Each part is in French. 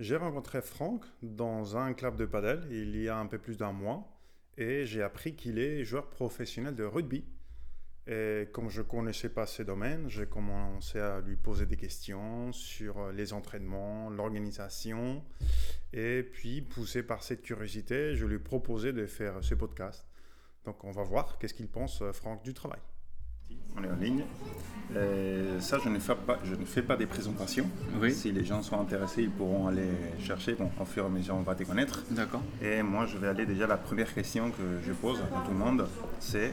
J'ai rencontré Franck dans un club de padel il y a un peu plus d'un mois et j'ai appris qu'il est joueur professionnel de rugby. Et comme je ne connaissais pas ces domaines, j'ai commencé à lui poser des questions sur les entraînements, l'organisation. Et puis, poussé par cette curiosité, je lui ai proposé de faire ce podcast. Donc, on va voir qu'est-ce qu'il pense, Franck, du travail. On est en ligne. Euh, ça, je ne, fais pas, je ne fais pas des présentations. Si les gens sont intéressés, ils pourront aller chercher. Bon, au fur et à mesure, on va te connaître. D'accord. Et moi, je vais aller déjà. La première question que je pose à tout le monde, c'est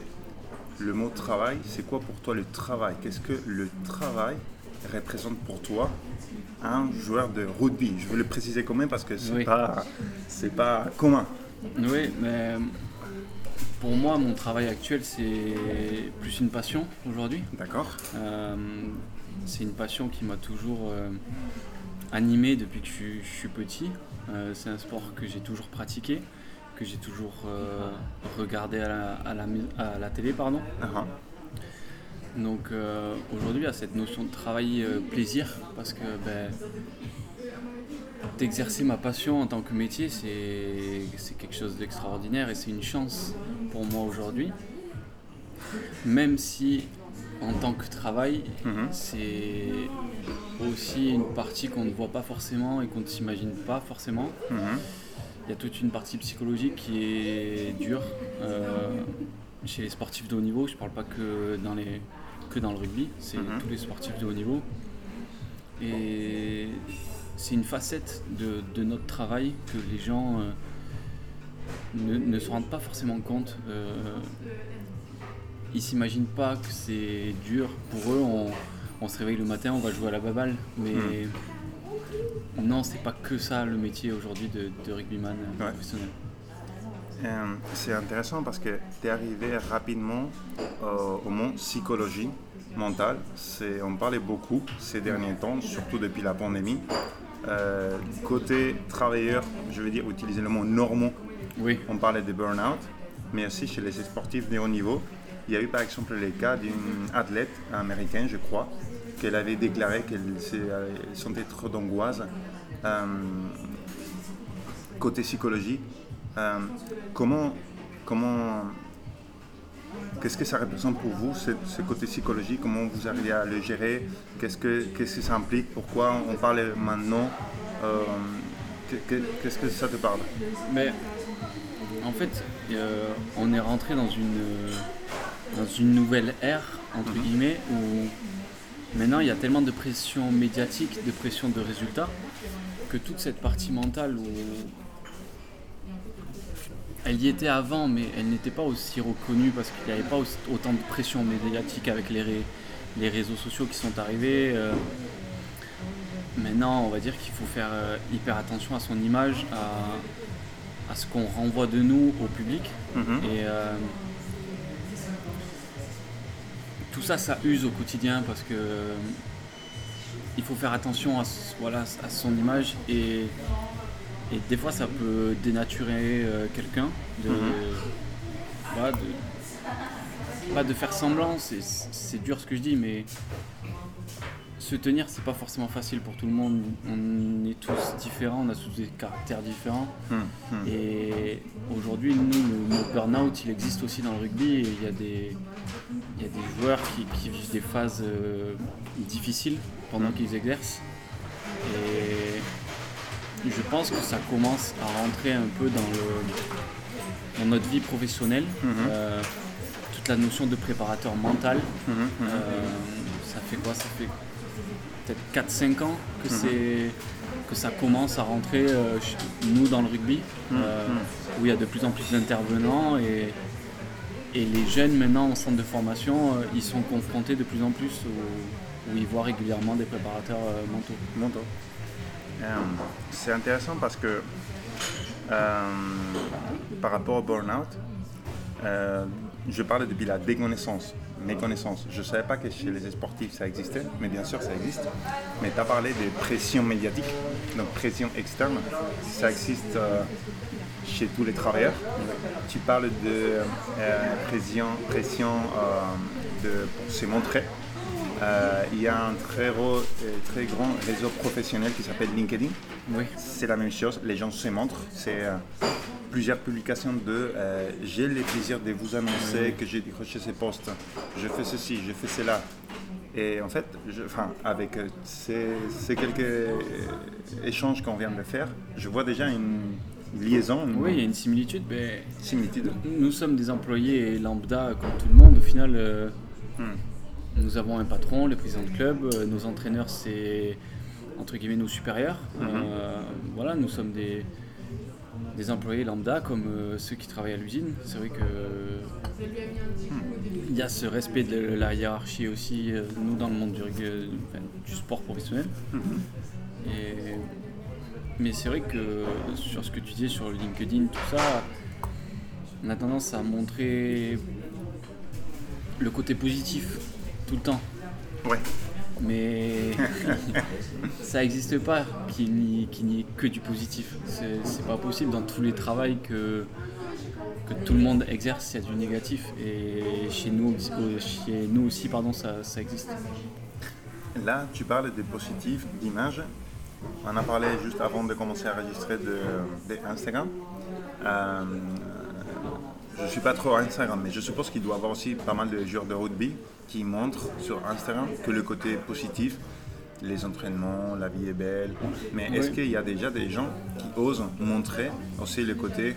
le mot travail. C'est quoi pour toi le travail? Qu'est-ce que le travail représente pour toi un joueur de rugby? Je veux le préciser quand même parce que c'est pas, c'est pas commun. Oui, mais pour moi, mon travail actuel, c'est plus une passion aujourd'hui. D'accord. Euh, c'est une passion qui m'a toujours euh, animé depuis que je, suis petit. Euh, c'est un sport que j'ai toujours pratiqué, que j'ai toujours regardé à la, télé. Pardon. Donc aujourd'hui, il y a cette notion de travail plaisir parce que ben, d'exercer ma passion en tant que métier, c'est quelque chose d'extraordinaire et c'est une chance pour moi aujourd'hui. Même si en tant que travail, mhm. c'est aussi une partie qu'on ne voit pas forcément et qu'on ne s'imagine pas forcément. Mhm. Il y a toute une partie psychologique qui est dure euh, chez les sportifs de haut niveau. Je ne parle pas que dans, les, que dans le rugby, c'est mhm. tous les sportifs de haut niveau. Et c'est une facette de, notre travail que les gens euh, ne, se rendent pas forcément compte. Euh, ils s'imaginent pas que c'est dur. Pour eux, on, se réveille le matin, on va jouer à la baballe. Mais hmm. non, c'est pas que ça le métier aujourd'hui de, rugbyman professionnel. Euh, c'est intéressant parce que tu es arrivé rapidement au mot psychologie mentale. On parlait beaucoup ces derniers temps, surtout depuis la pandémie. Euh, côté travailleur, je veux dire utiliser le mot normaux. On parlait de burn-out, mais aussi chez les sportifs de haut niveau. Il y a eu par exemple le cas d'une athlète américaine, je crois, qu'elle avait déclaré qu'elle euh, sentait trop d'angoisse. Euh, côté psychologique, comment, comment Qu'est-ce que ça représente pour vous, ce, côté psychologique? Comment vous arrivez à le gérer? Qu'est-ce que, ça implique? Pourquoi on parle maintenant euh, Qu'est-ce que ça te parle? Mais en fait, euh, on est rentré dans une, dans une nouvelle ère, entre mhm. guillemets, où maintenant il y a tellement de pression médiatique, de pression de résultats, que toute cette partie mentale où elle y était avant, mais elle n'était pas aussi reconnue parce qu'il n'y avait pas autant de pression médiatique avec les, les réseaux sociaux qui sont arrivés. Euh. maintenant, on va dire qu'il faut faire euh, hyper attention à son image, à, ce qu'on renvoie de nous au public. Mhm. Et euh, tout ça, ça use au quotidien parce que il faut faire attention à, voilà, à son image et et des fois, ça peut dénaturer euh, quelqu'un. De, mhm. pas de faire semblant, c'est dur ce que je dis, mais se tenir, c'est pas forcément facile pour tout le monde. On est tous différents, on a tous des caractères différents. Mhm. Mhm. Et aujourd'hui, nous, le, burn-out, il existe aussi dans le rugby. Et il y a des, il y a des joueurs qui, vivent des phases euh, difficiles pendant qu'ils exercent. Et je pense que ça commence à rentrer un peu dans, le, dans notre vie professionnelle. Euh, toute la notion de préparateur mental. Euh, ça fait quoi? Ça fait peut-être 4-5 ans que, c'est, que ça commence à rentrer, euh, nous, dans le rugby, où il y a de plus en plus d'intervenants. Et, et les jeunes, maintenant, en centre de formation, ils sont confrontés de plus en plus où, où ils voient régulièrement des préparateurs mentaux. mentaux. Euh, c'est intéressant parce que euh, par rapport au burn-out, euh, je parlais depuis la déconnaissance, méconnaissance. Je ne savais pas que chez les sportifs ça existait, mais bien sûr ça existe. Mais tu as parlé de pression médiatique, donc pression externe. Ça existe chez tous les travailleurs. Tu parles de pression, pression de, pour se montrer euh, il y a un très, euh, très, grand réseau professionnel qui s'appelle LinkedIn. Oui. c'est la même chose. Les gens se montrent. C'est euh, plusieurs publications de euh, j'ai le plaisir de vous annoncer que j'ai décroché ces postes. Je fais ceci, je fais cela. Et en fait, je, enfin, avec ces, ces quelques échanges qu'on vient de faire, je vois déjà une liaison, une Oui, il y a une similitude. Mais similitude. nous sommes des employés lambda comme tout le monde. Au final, euh, Hmm. Nous avons un patron, le président de club. euh, nos entraîneurs, c'est entre guillemets nos supérieurs. Euh, voilà, nous sommes des, des employés lambda comme euh, ceux qui travaillent à l'usine. C'est vrai que il y a ce respect de la hiérarchie aussi, nous dans le monde du, rugby, enfin, du sport professionnel. Et- mais c'est vrai que sur ce que tu disais sur LinkedIn, tout ça, on a tendance à montrer le côté positif tout le temps. Ouais. Mais ça n'existe pas qu'il n'y n'y ait que du positif. C'est pas possible dans tous les travails que, que tout le monde exerce, il y a du négatif. Et chez nous, aussi- chez nous aussi, pardon, ça, ça existe. Là, tu parles de positifs, d'images. On a parlé juste avant de commencer à enregistrer de, de Instagram. Euh, je ne suis pas trop Instagram, mais je suppose qu'il doit y avoir aussi pas mal de joueurs de rugby qui montrent sur Instagram que le côté positif, les entraînements, la vie est belle. Mais est-ce Oui. qu'il y a déjà des gens qui osent montrer aussi le côté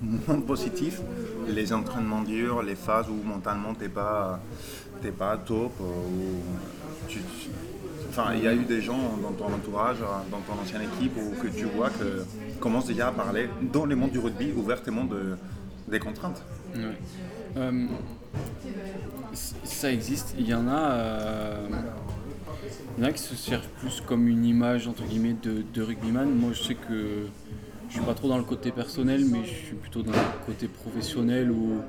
moins positif, les entraînements durs, les phases où mentalement t'es pas, t'es pas top, euh, tu- tu- enfin il y a eu des gens dans ton entourage, dans ton ancienne équipe où que tu vois que commencent déjà à parler dans le monde du rugby ouvertement de, des contraintes. Euh, ça existe. Il y en a. euh, il y en a qui se servent plus comme une image entre guillemets de, de rugbyman. Moi, je sais que je suis pas trop dans le côté personnel, mais je suis plutôt dans le côté professionnel où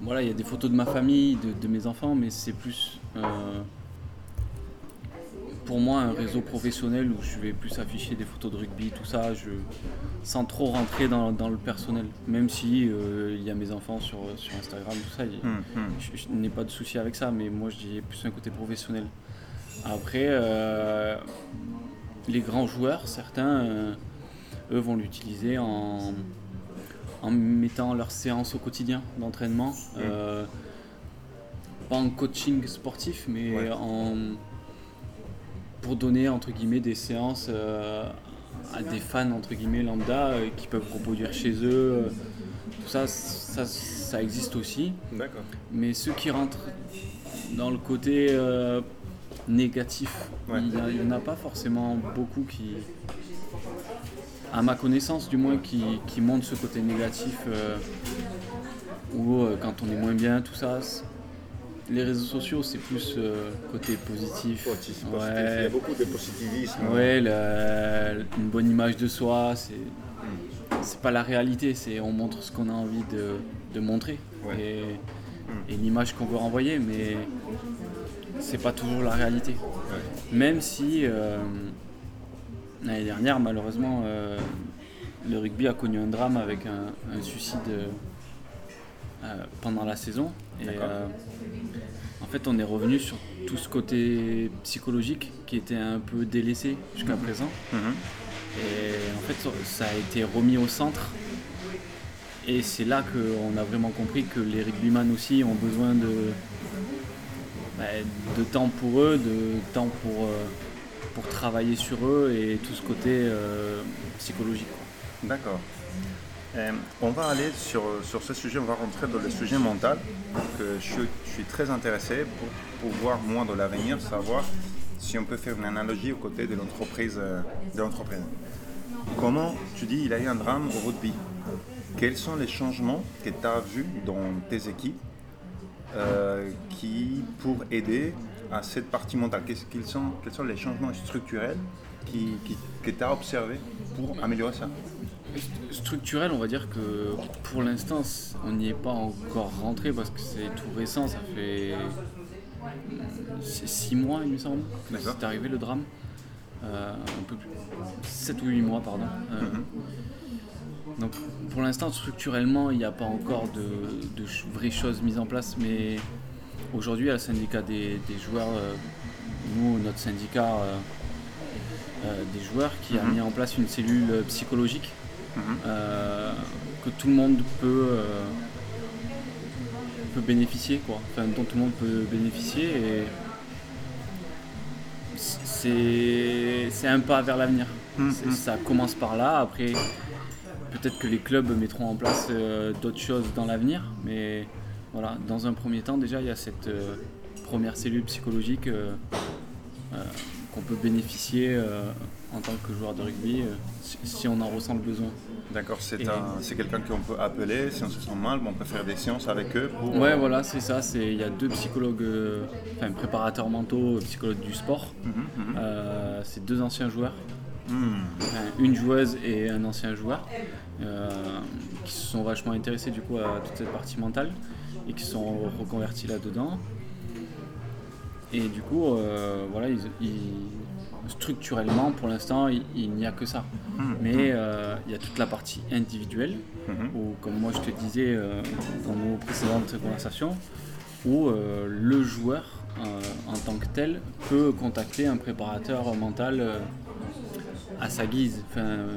voilà, il y a des photos de ma famille, de, de mes enfants, mais c'est plus euh, pour moi un réseau professionnel où je vais plus afficher des photos de rugby, tout ça, je, sans trop rentrer dans, dans le personnel. Même si euh, il y a mes enfants sur, sur Instagram, tout ça, Hum, hum. je, je n'ai pas de souci avec ça, mais moi je dis plus un côté professionnel. Après, euh, les grands joueurs, certains, euh, eux vont l'utiliser en, en mettant leur séance au quotidien d'entraînement. euh, pas en coaching sportif, mais Ouais. en, pour donner entre guillemets des séances euh, à des fans entre guillemets lambda euh, qui peuvent reproduire chez eux. euh, tout ça, ça, ça existe aussi. D'accord. Mais ceux qui rentrent dans le côté négatif, Ouais. il n'y en a pas forcément beaucoup qui, à ma connaissance du moins, qui, qui montrent ce côté négatif où quand on est moins bien, tout ça. Les réseaux sociaux, c'est plus euh, côté positif. Ouais. beaucoup de positivisme. Ouais, la- une bonne image de soi, c'est c'est pas la réalité, c'est on montre ce qu'on a envie de, de montrer Ouais. et, et l'image qu'on veut renvoyer, mais c'est pas toujours la réalité. Même si euh, l'année dernière, malheureusement, euh, le rugby a connu un drame avec un, un suicide pendant la saison. Et, euh, fait, on est revenu sur tout ce côté psychologique qui était un peu délaissé jusqu'à présent. Mhm. Et en fait, ça- a été remis au centre. Et c'est là qu'on a vraiment compris que les rugbyman aussi ont besoin de, bah, de temps pour eux, de temps pour, euh, pour travailler sur eux et tout ce côté euh, psychologique. D'accord. Euh, on va aller sur, ce sujet, on va rentrer dans le sujet mental, que je, suis- très intéressé pour pouvoir, moi, dans l'avenir, savoir si on peut faire une analogie aux côtés de l'entreprise. euh. Comment, tu dis, il y a eu un drame au rugby. Quels sont les changements que tu as vus dans tes équipes euh, qui, pour aider à cette partie mentale, quels sont les changements structurels qui, qui- que tu as observés pour améliorer ça? Structurel, on va dire que pour l'instant, on n'y est pas encore rentré parce que c'est tout récent, ça fait 6 mois, il me semble, que c'est arrivé le drame. Euh, un peu plus. 7 ou 8 mois, pardon. Euh, Donc pour l'instant, structurellement, il n'y a pas encore de, vraies choses mises en place, mais aujourd'hui, à le syndicat des, des joueurs, euh, nous, notre syndicat, euh, joueurs qui a Mhm. mis en place une cellule psychologique Mhm. euh, que tout le monde peut, euh, peut bénéficier, quoi. Enfin, dont tout le monde peut bénéficier et c'est un pas vers l'avenir. Mhm. Ça commence par là, après peut-être que les clubs mettront en place euh, d'autres choses dans l'avenir, mais voilà, dans un premier temps déjà il y a cette euh, première cellule psychologique euh, qu'on peut bénéficier en tant que joueur de rugby euh, si, si on en ressent le besoin. D'accord, c'est quelqu'un qu'on peut appeler si on se sent mal, on peut faire des séances avec eux pour. Ouais, voilà, c'est ça. Il y a deux psychologues, euh, enfin préparateurs mentaux, euh, psychologues du sport. Mhm, mhm. Euh, c'est deux anciens joueurs, Hmm. une joueuse et un ancien joueur, euh, qui se sont vachement intéressés du coup à toute cette partie mentale et qui se sont reconvertis là-dedans. Et du coup, euh, voilà, ils, ils- structurellement, pour l'instant, il, il n'y a que ça. Mhm. Mais euh, il y a toute la partie individuelle Mhm. où, comme moi je te disais euh, dans nos précédentes conversations, où euh, le joueur en tant que tel peut contacter un préparateur mental à sa guise,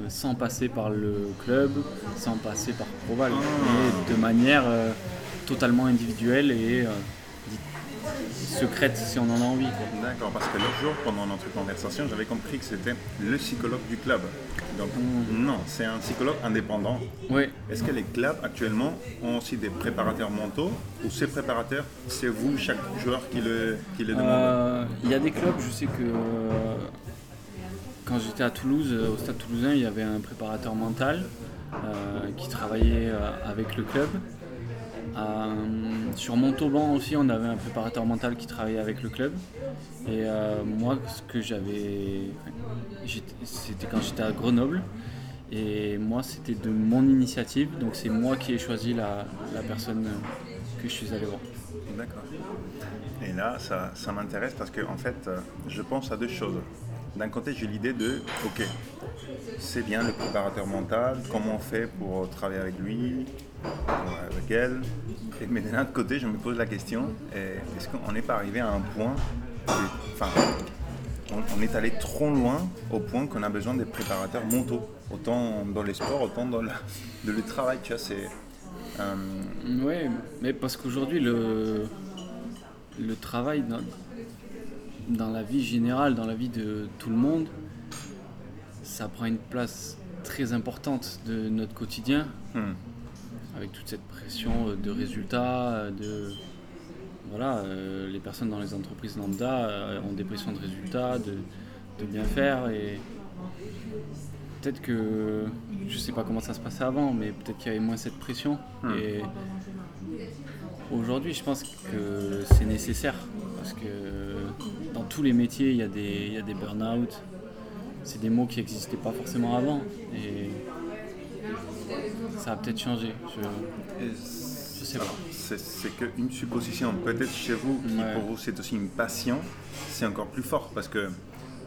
sans passer par le club, sans passer par Proval, mais de manière totalement individuelle et secrète si on en a envie. D'accord, parce que l'autre jour, pendant notre conversation, j'avais compris que c'était le psychologue du club. Donc, non, c'est un psychologue indépendant. Ouais, Est-ce que les clubs actuellement ont aussi des préparateurs mentaux ou ces préparateurs, c'est vous, chaque joueur, qui le, qui le demande Euh, Il y a des clubs, je sais que euh, quand j'étais à Toulouse, euh, au stade toulousain, il y avait un préparateur mental euh, qui travaillait avec le club. Euh, sur Montauban aussi, on avait un préparateur mental qui travaillait avec le club. Et euh, moi, ce que j'avais. C'était quand j'étais à Grenoble. Et moi, c'était de mon initiative. Donc, c'est moi qui ai choisi la, personne que je suis allé voir. D'accord. Et là, ça, ça m'intéresse parce que, en fait, euh, je pense à deux choses. D'un côté, j'ai l'idée de, ok, c'est bien le préparateur mental, comment on fait pour travailler avec lui, avec elle. Mais d'un autre côté, je me pose la question, eh, est-ce qu'on n'est pas arrivé à un point, enfin, on, est allé trop loin au point qu'on a besoin des préparateurs mentaux, autant dans les sports, autant dans le, travail, tu vois, euh, Oui, mais parce qu'aujourd'hui, le, le travail dans, la vie générale, dans la vie de tout le monde, ça prend une place très importante de notre quotidien, hmm. avec toute cette pression euh, de résultats, euh, de... Voilà, euh, les personnes dans les entreprises lambda euh, ont des pressions de résultats, de, de bien faire et peut-être que je sais pas comment ça se passait avant, mais peut-être qu'il y avait moins cette pression. Hmm. Et aujourd'hui, je pense que c'est nécessaire parce que dans tous les métiers, il y a des, il y a des burn-out. C'est des mots qui n'existaient pas forcément avant et ça a peut-être changé. Je, je sais pas. C'est qu'une supposition. Peut-être chez vous, qui Ouais. pour vous c'est aussi une passion, c'est encore plus fort parce que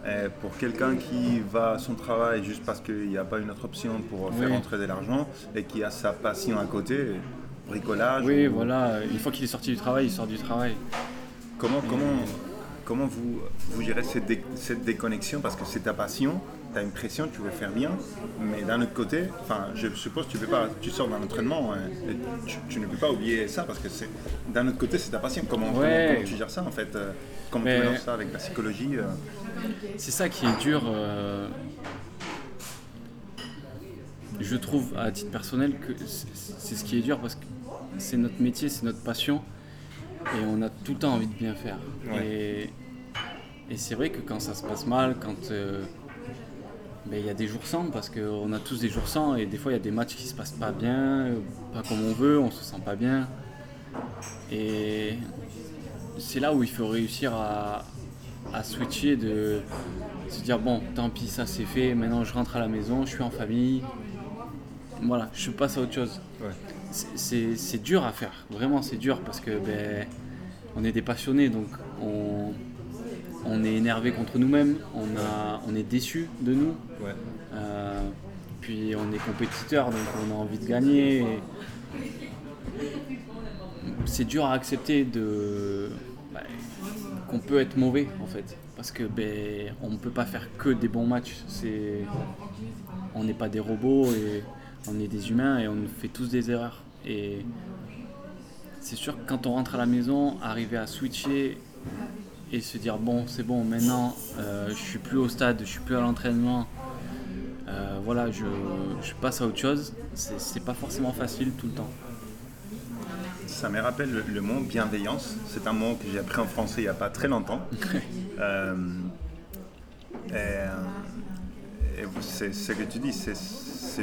euh, pour quelqu'un qui va à son travail juste parce qu'il n'y a pas une autre option pour faire Oui. entrer de l'argent et qui a sa passion à côté, bricolage. Oui, ou- voilà, une fois qu'il est sorti du travail, il sort du travail. Comment, comment, comment vous, vous gérez cette, dé- cette déconnexion? Parce que c'est ta passion, tu as une pression, tu veux faire bien, mais d'un autre côté, enfin, je suppose que tu, peux pas, tu sors d'un entraînement, hein, et tu, tu ne peux pas oublier ça parce que c'est d'un autre côté, c'est ta passion. Comment, Ouais. comment tu gères ça en fait euh, Comment Mais- tu mélanges ça avec la psychologie euh, C'est ça qui est dur. euh, Je trouve à titre personnel que c'est c'est ce qui est dur parce que c'est notre métier, c'est notre passion et on a tout le temps envie de bien faire. Et, et c'est vrai que quand ça se passe mal, quand euh, ben, il y a des jours sans parce qu'on a tous des jours sans et des fois il y a des matchs qui se passent pas bien, pas comme on veut, on se sent pas bien. Et c'est là où il faut réussir à, à switcher, de se dire bon, tant pis, ça c'est fait, maintenant je rentre à la maison, je suis en famille. Voilà, je passe à autre chose. C'est c'est dur à faire, vraiment c'est dur parce que ben, on est des passionnés donc on, on est énervé contre nous-mêmes, on, a- on est déçu de nous. Euh, puis on est compétiteur, donc on a envie de gagner. C'est dur à accepter de, bah, qu'on peut être mauvais en fait. Parce que ben, on ne peut pas faire que des bons matchs. C'est, on n'est pas des robots et on est des humains et on fait tous des erreurs. Et c'est sûr que quand on rentre à la maison, arriver à switcher et se dire bon c'est bon maintenant euh, je suis plus au stade, je suis plus à l'entraînement, euh, voilà je, je passe à autre chose, c'est pas forcément facile tout le temps. Ça me rappelle le, le mot bienveillance. C'est un mot que j'ai appris en français il n'y a pas très longtemps. Euh, et, euh, et c'est ce que tu dis, c'est-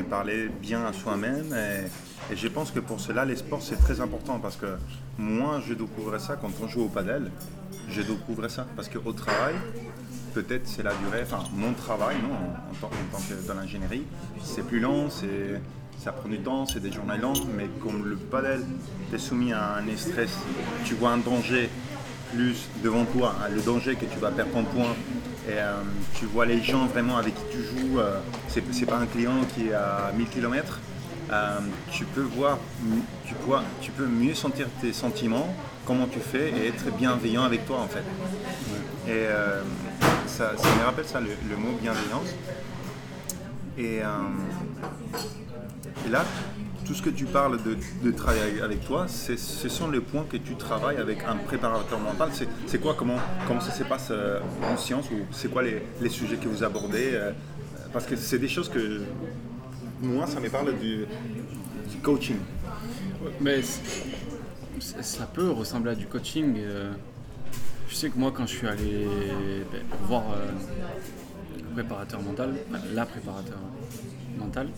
parler bien à soi-même. Et, je pense que pour cela, les sports, c'est très important parce que moi, je découvrais ça quand on joue au padel. Je découvrais ça parce qu'au travail, peut-être c'est la durée, enfin mon travail, non, en, en tant, en tant que dans l'ingénierie, c'est plus long, c'est, ça prend du temps, c'est des journées longues, mais comme le padel, tu es soumis à un stress, tu vois un danger plus devant toi, hein, le danger que tu vas perdre ton point, et euh, tu vois les gens vraiment avec qui tu joues, euh, c'est, pas un client qui est à 1000 km, tu peux voir, tu, vois, tu peux mieux sentir tes sentiments, comment tu fais et être bienveillant avec toi en fait. Et euh, ça, ça me rappelle ça, le, le mot bienveillance. Et, euh, et là, tout ce que tu parles de, de travailler avec toi, ce sont les points que tu travailles avec un préparateur mental. C'est quoi, comment, comment ça se passe euh, en science ou c'est quoi les, les sujets que vous abordez euh, Parce que c'est des choses que moi, ça me parle du, du coaching. Mais ça peut ressembler à du coaching. euh, je sais que moi, quand je suis allé ben, voir euh, le préparateur mental, la préparateur mentale,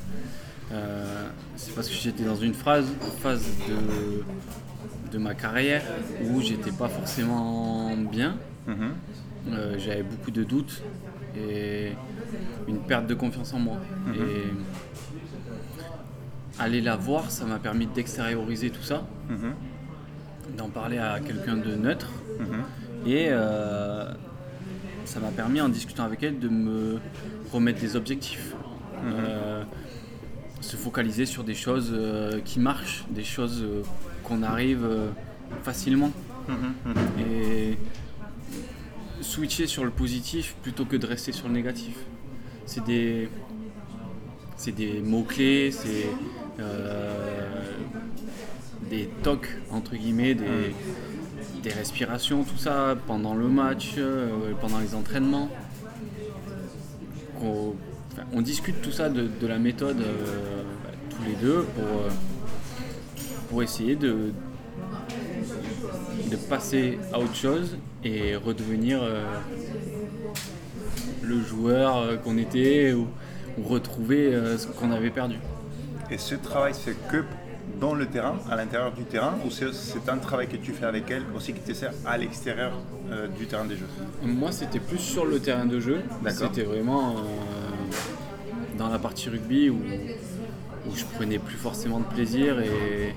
euh, c'est parce que j'étais dans une phase, phase de, de ma carrière où j'étais pas forcément bien. Mhm. Euh, J'avais beaucoup de doutes et une perte de confiance en moi. Et aller la voir, ça m'a permis d'extérioriser tout ça, Mhm. d'en parler à quelqu'un de neutre. Mhm. Et euh, ça m'a permis, en discutant avec elle, de me remettre des objectifs. Se focaliser sur des choses euh, qui marchent, des choses euh, qu'on arrive euh, facilement. Mhm. Mhm. Et switcher sur le positif plutôt que de rester sur le négatif. C'est des, c'est des mots-clés, c'est euh, des tocs, entre guillemets, des, des respirations, tout ça pendant le match, euh, pendant les entraînements. Qu'on- enfin, on discute tout ça de, de la méthode euh, bah, tous les deux pour, euh, pour essayer de, de passer à autre chose et redevenir euh, le joueur qu'on était ou, ou retrouver ce qu'on avait perdu. Et ce travail, c'est que dans le terrain, à l'intérieur du terrain, ou c'est un travail que tu fais avec elle aussi qui te sert à l'extérieur euh, du terrain des jeux Moi, c'était plus sur le terrain de jeu. C'était vraiment dans la partie rugby où, où je prenais plus forcément de plaisir et,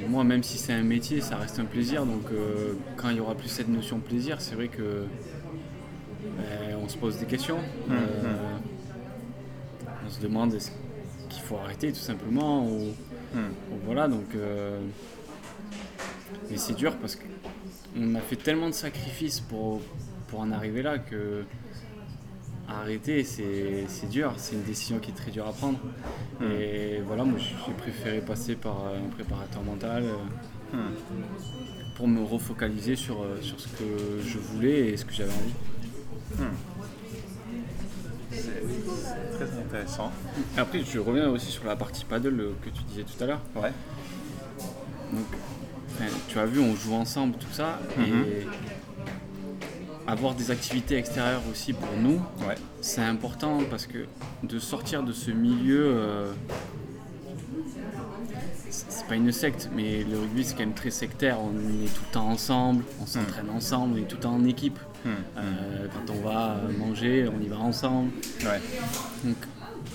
et moi, même si c'est un métier, ça reste un plaisir. Donc, euh, quand il y aura plus cette notion de plaisir, c'est vrai que ben, on se pose des questions. Euh, on se demande est-ce qu'il faut arrêter tout simplement ou, ou voilà donc. euh, mais c'est dur parce qu'on a fait tellement de sacrifices pour, pour en arriver là que arrêter c'est dur, c'est une décision qui est très dure à prendre. Et voilà, moi j'ai préféré passer par un préparateur mental euh, Hmm. pour me refocaliser sur, euh, sur ce que je voulais et ce que j'avais envie. C'est très intéressant. Après, je reviens aussi sur la partie paddle euh, que tu disais tout à l'heure. Ouais. Donc, tu as vu, on joue ensemble, tout ça, et avoir des activités extérieures aussi pour nous, Ouais. c'est important parce que de sortir de ce milieu, euh, c'est pas une secte, mais le rugby c'est quand même très sectaire. On est tout le temps ensemble, on s'entraîne ensemble, on est tout le temps en équipe. Hmm. Euh, quand on va manger, on y va ensemble. Ouais. Donc,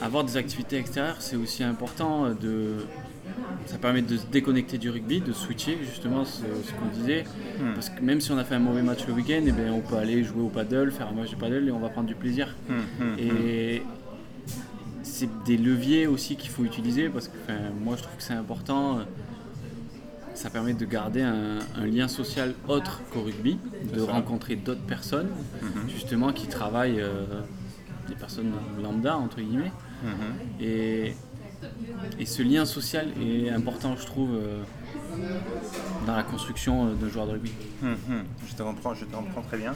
avoir des activités extérieures, c'est aussi important. De... Ça permet de se déconnecter du rugby, de switcher justement ce, ce qu'on disait. Parce que même si on a fait un mauvais match le week-end, eh ben, on peut aller jouer au paddle, faire un match de paddle et on va prendre du plaisir. Hmm, hmm, Et c'est des leviers aussi qu'il faut utiliser parce que moi je trouve que c'est important. ça permet de garder un, un lien social autre qu'au rugby, de ça. rencontrer d'autres personnes, justement, qui travaillent, euh, des personnes lambda, entre guillemets. Et, et ce lien social est important, je trouve, euh, dans la construction euh, d'un joueur de rugby. Mhm. Je te comprends, je te comprends très bien.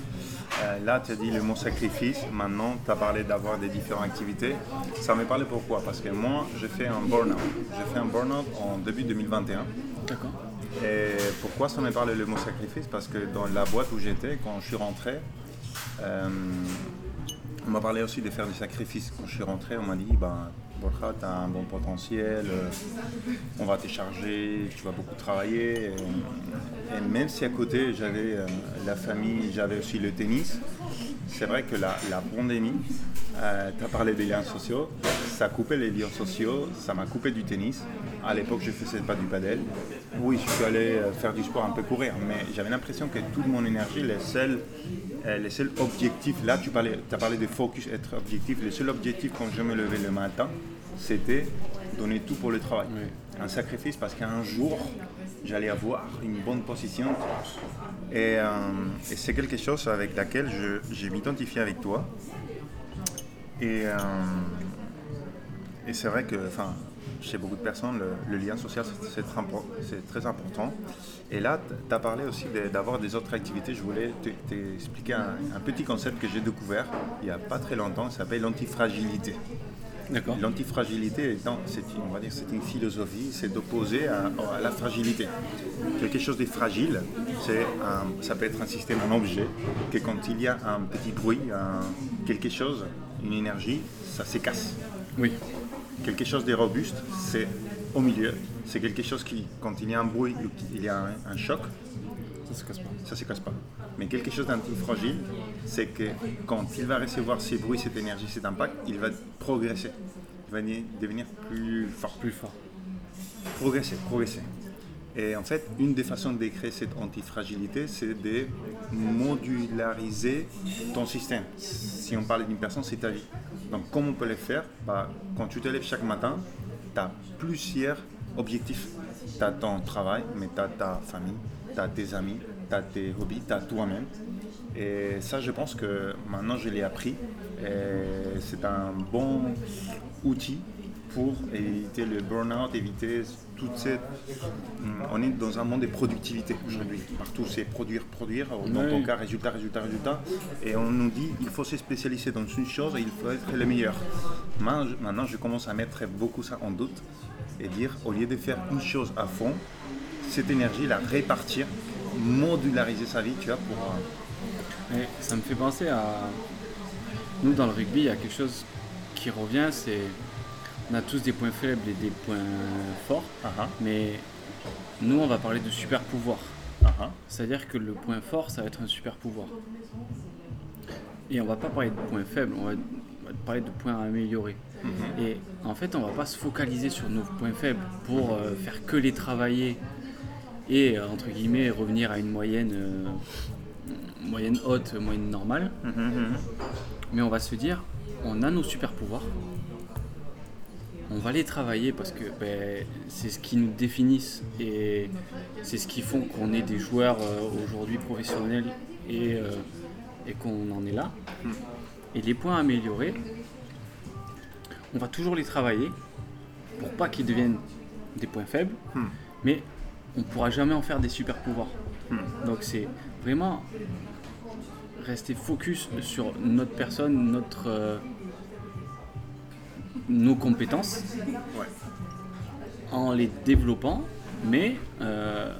Euh, là, tu as dit le mot sacrifice. Maintenant, tu as parlé d'avoir des différentes activités. Ça me parlait pourquoi? Parce que moi, j'ai fait un burn-out. J'ai fait un burn-out en début 2021. D'accord. Et pourquoi ça me parlait le mot sacrifice? Parce que dans la boîte où j'étais, quand je suis rentré, euh, on m'a parlé aussi de faire des sacrifices. Quand je suis rentré, on m'a dit ben, Borja, tu as un bon potentiel, euh, on va te charger, tu vas beaucoup travailler. Et, même si à côté j'avais euh, la famille, j'avais aussi le tennis, c'est vrai que la, la pandémie, tu as parlé des liens sociaux, ça a coupé les liens sociaux, ça m'a coupé du tennis. À l'époque, je faisais pas du padel. Oui, je suis allé euh, faire du sport, un peu courir, mais j'avais l'impression que toute mon énergie, les seuls, euh, les seuls objectifs, là tu parlais, as parlé de focus, être objectif, le seul objectif quand je me levais le matin, c'était donner tout pour le travail. Un sacrifice parce qu'un jour, j'allais avoir une bonne position. Et, euh, et c'est quelque chose avec laquelle je, m'identifie avec toi. Et, euh, et c'est vrai que, chez beaucoup de personnes, le, lien social, c'est- très, important. Et là, tu as parlé aussi d'avoir des autres activités. Je voulais te- t'expliquer un, un petit concept que j'ai découvert il n'y a pas très longtemps. Ça s'appelle l'antifragilité. L'antifragilité c'est une, on va dire, c'est une philosophie, c'est d'opposer à, à la fragilité. Quelque chose de fragile, c'est ça peut être un système, un objet, que quand il y a un petit bruit, un- quelque chose, une énergie, ça se casse. Oui. Quelque chose de robuste, c'est au milieu. C'est quelque chose qui, quand il y a un bruit, ou qu'il y a un, un choc, Ça se casse pas. ça ne se casse pas. Mais quelque chose d'antifragile, c'est que quand il va recevoir ces bruits, cette énergie, cet impact, il va progresser. Il va ni- devenir plus fort. Plus fort. Progresser, progresser. Et en fait, une des façons de créer cette antifragilité, c'est de modulariser ton système. Si on parle d'une personne, c'est ta vie. Donc, comment on peut le faire Bah, Quand tu te lèves chaque matin, tu as plusieurs objectifs. Tu as ton travail, mais tu as ta famille, tu as tes amis, tu as tes hobbies, tu as toi-même. Et ça, je pense que maintenant, je l'ai appris. Et c'est un bon outil pour éviter le burn-out, éviter toute cette... On est dans un monde de productivité aujourd'hui. Partout, c'est produire, produire. Dans ton cas, résultat, résultat, résultat. Et on nous dit il faut se spécialiser dans une chose et il faut être le meilleur. Maintenant, je commence à mettre beaucoup ça en doute et dire au lieu de faire une chose à fond, cette énergie, la répartir, modulariser sa vie, tu vois, pour... euh, Et ça me fait penser à. Nous, dans le rugby, il y a quelque chose qui revient c'est. On a tous des points faibles et des points forts, ah, ah, mais nous, on va parler de super pouvoir. ah. C'est-à-dire que le point fort, ça va être un super pouvoir. Et on va pas parler de points faibles, on va, parler de points à améliorer. Et en fait, on va pas se focaliser sur nos points faibles pour euh, faire que les travailler et, euh, entre guillemets, revenir à une moyenne, euh, moyenne haute, moyenne normale. Mhm, mhm. Mais on va se dire, on a nos super pouvoirs. On va les travailler parce que ben, c'est ce qui nous définissent et c'est ce qui font qu'on est des joueurs euh, aujourd'hui professionnels et, euh, et qu'on en est là. Et les points améliorés, on va toujours les travailler pour pas qu'ils deviennent des points faibles, mais on pourra jamais en faire des super pouvoirs. Donc c'est vraiment rester focus sur notre personne, notre, euh, nos compétences, Ouais. en les développant, mais euh,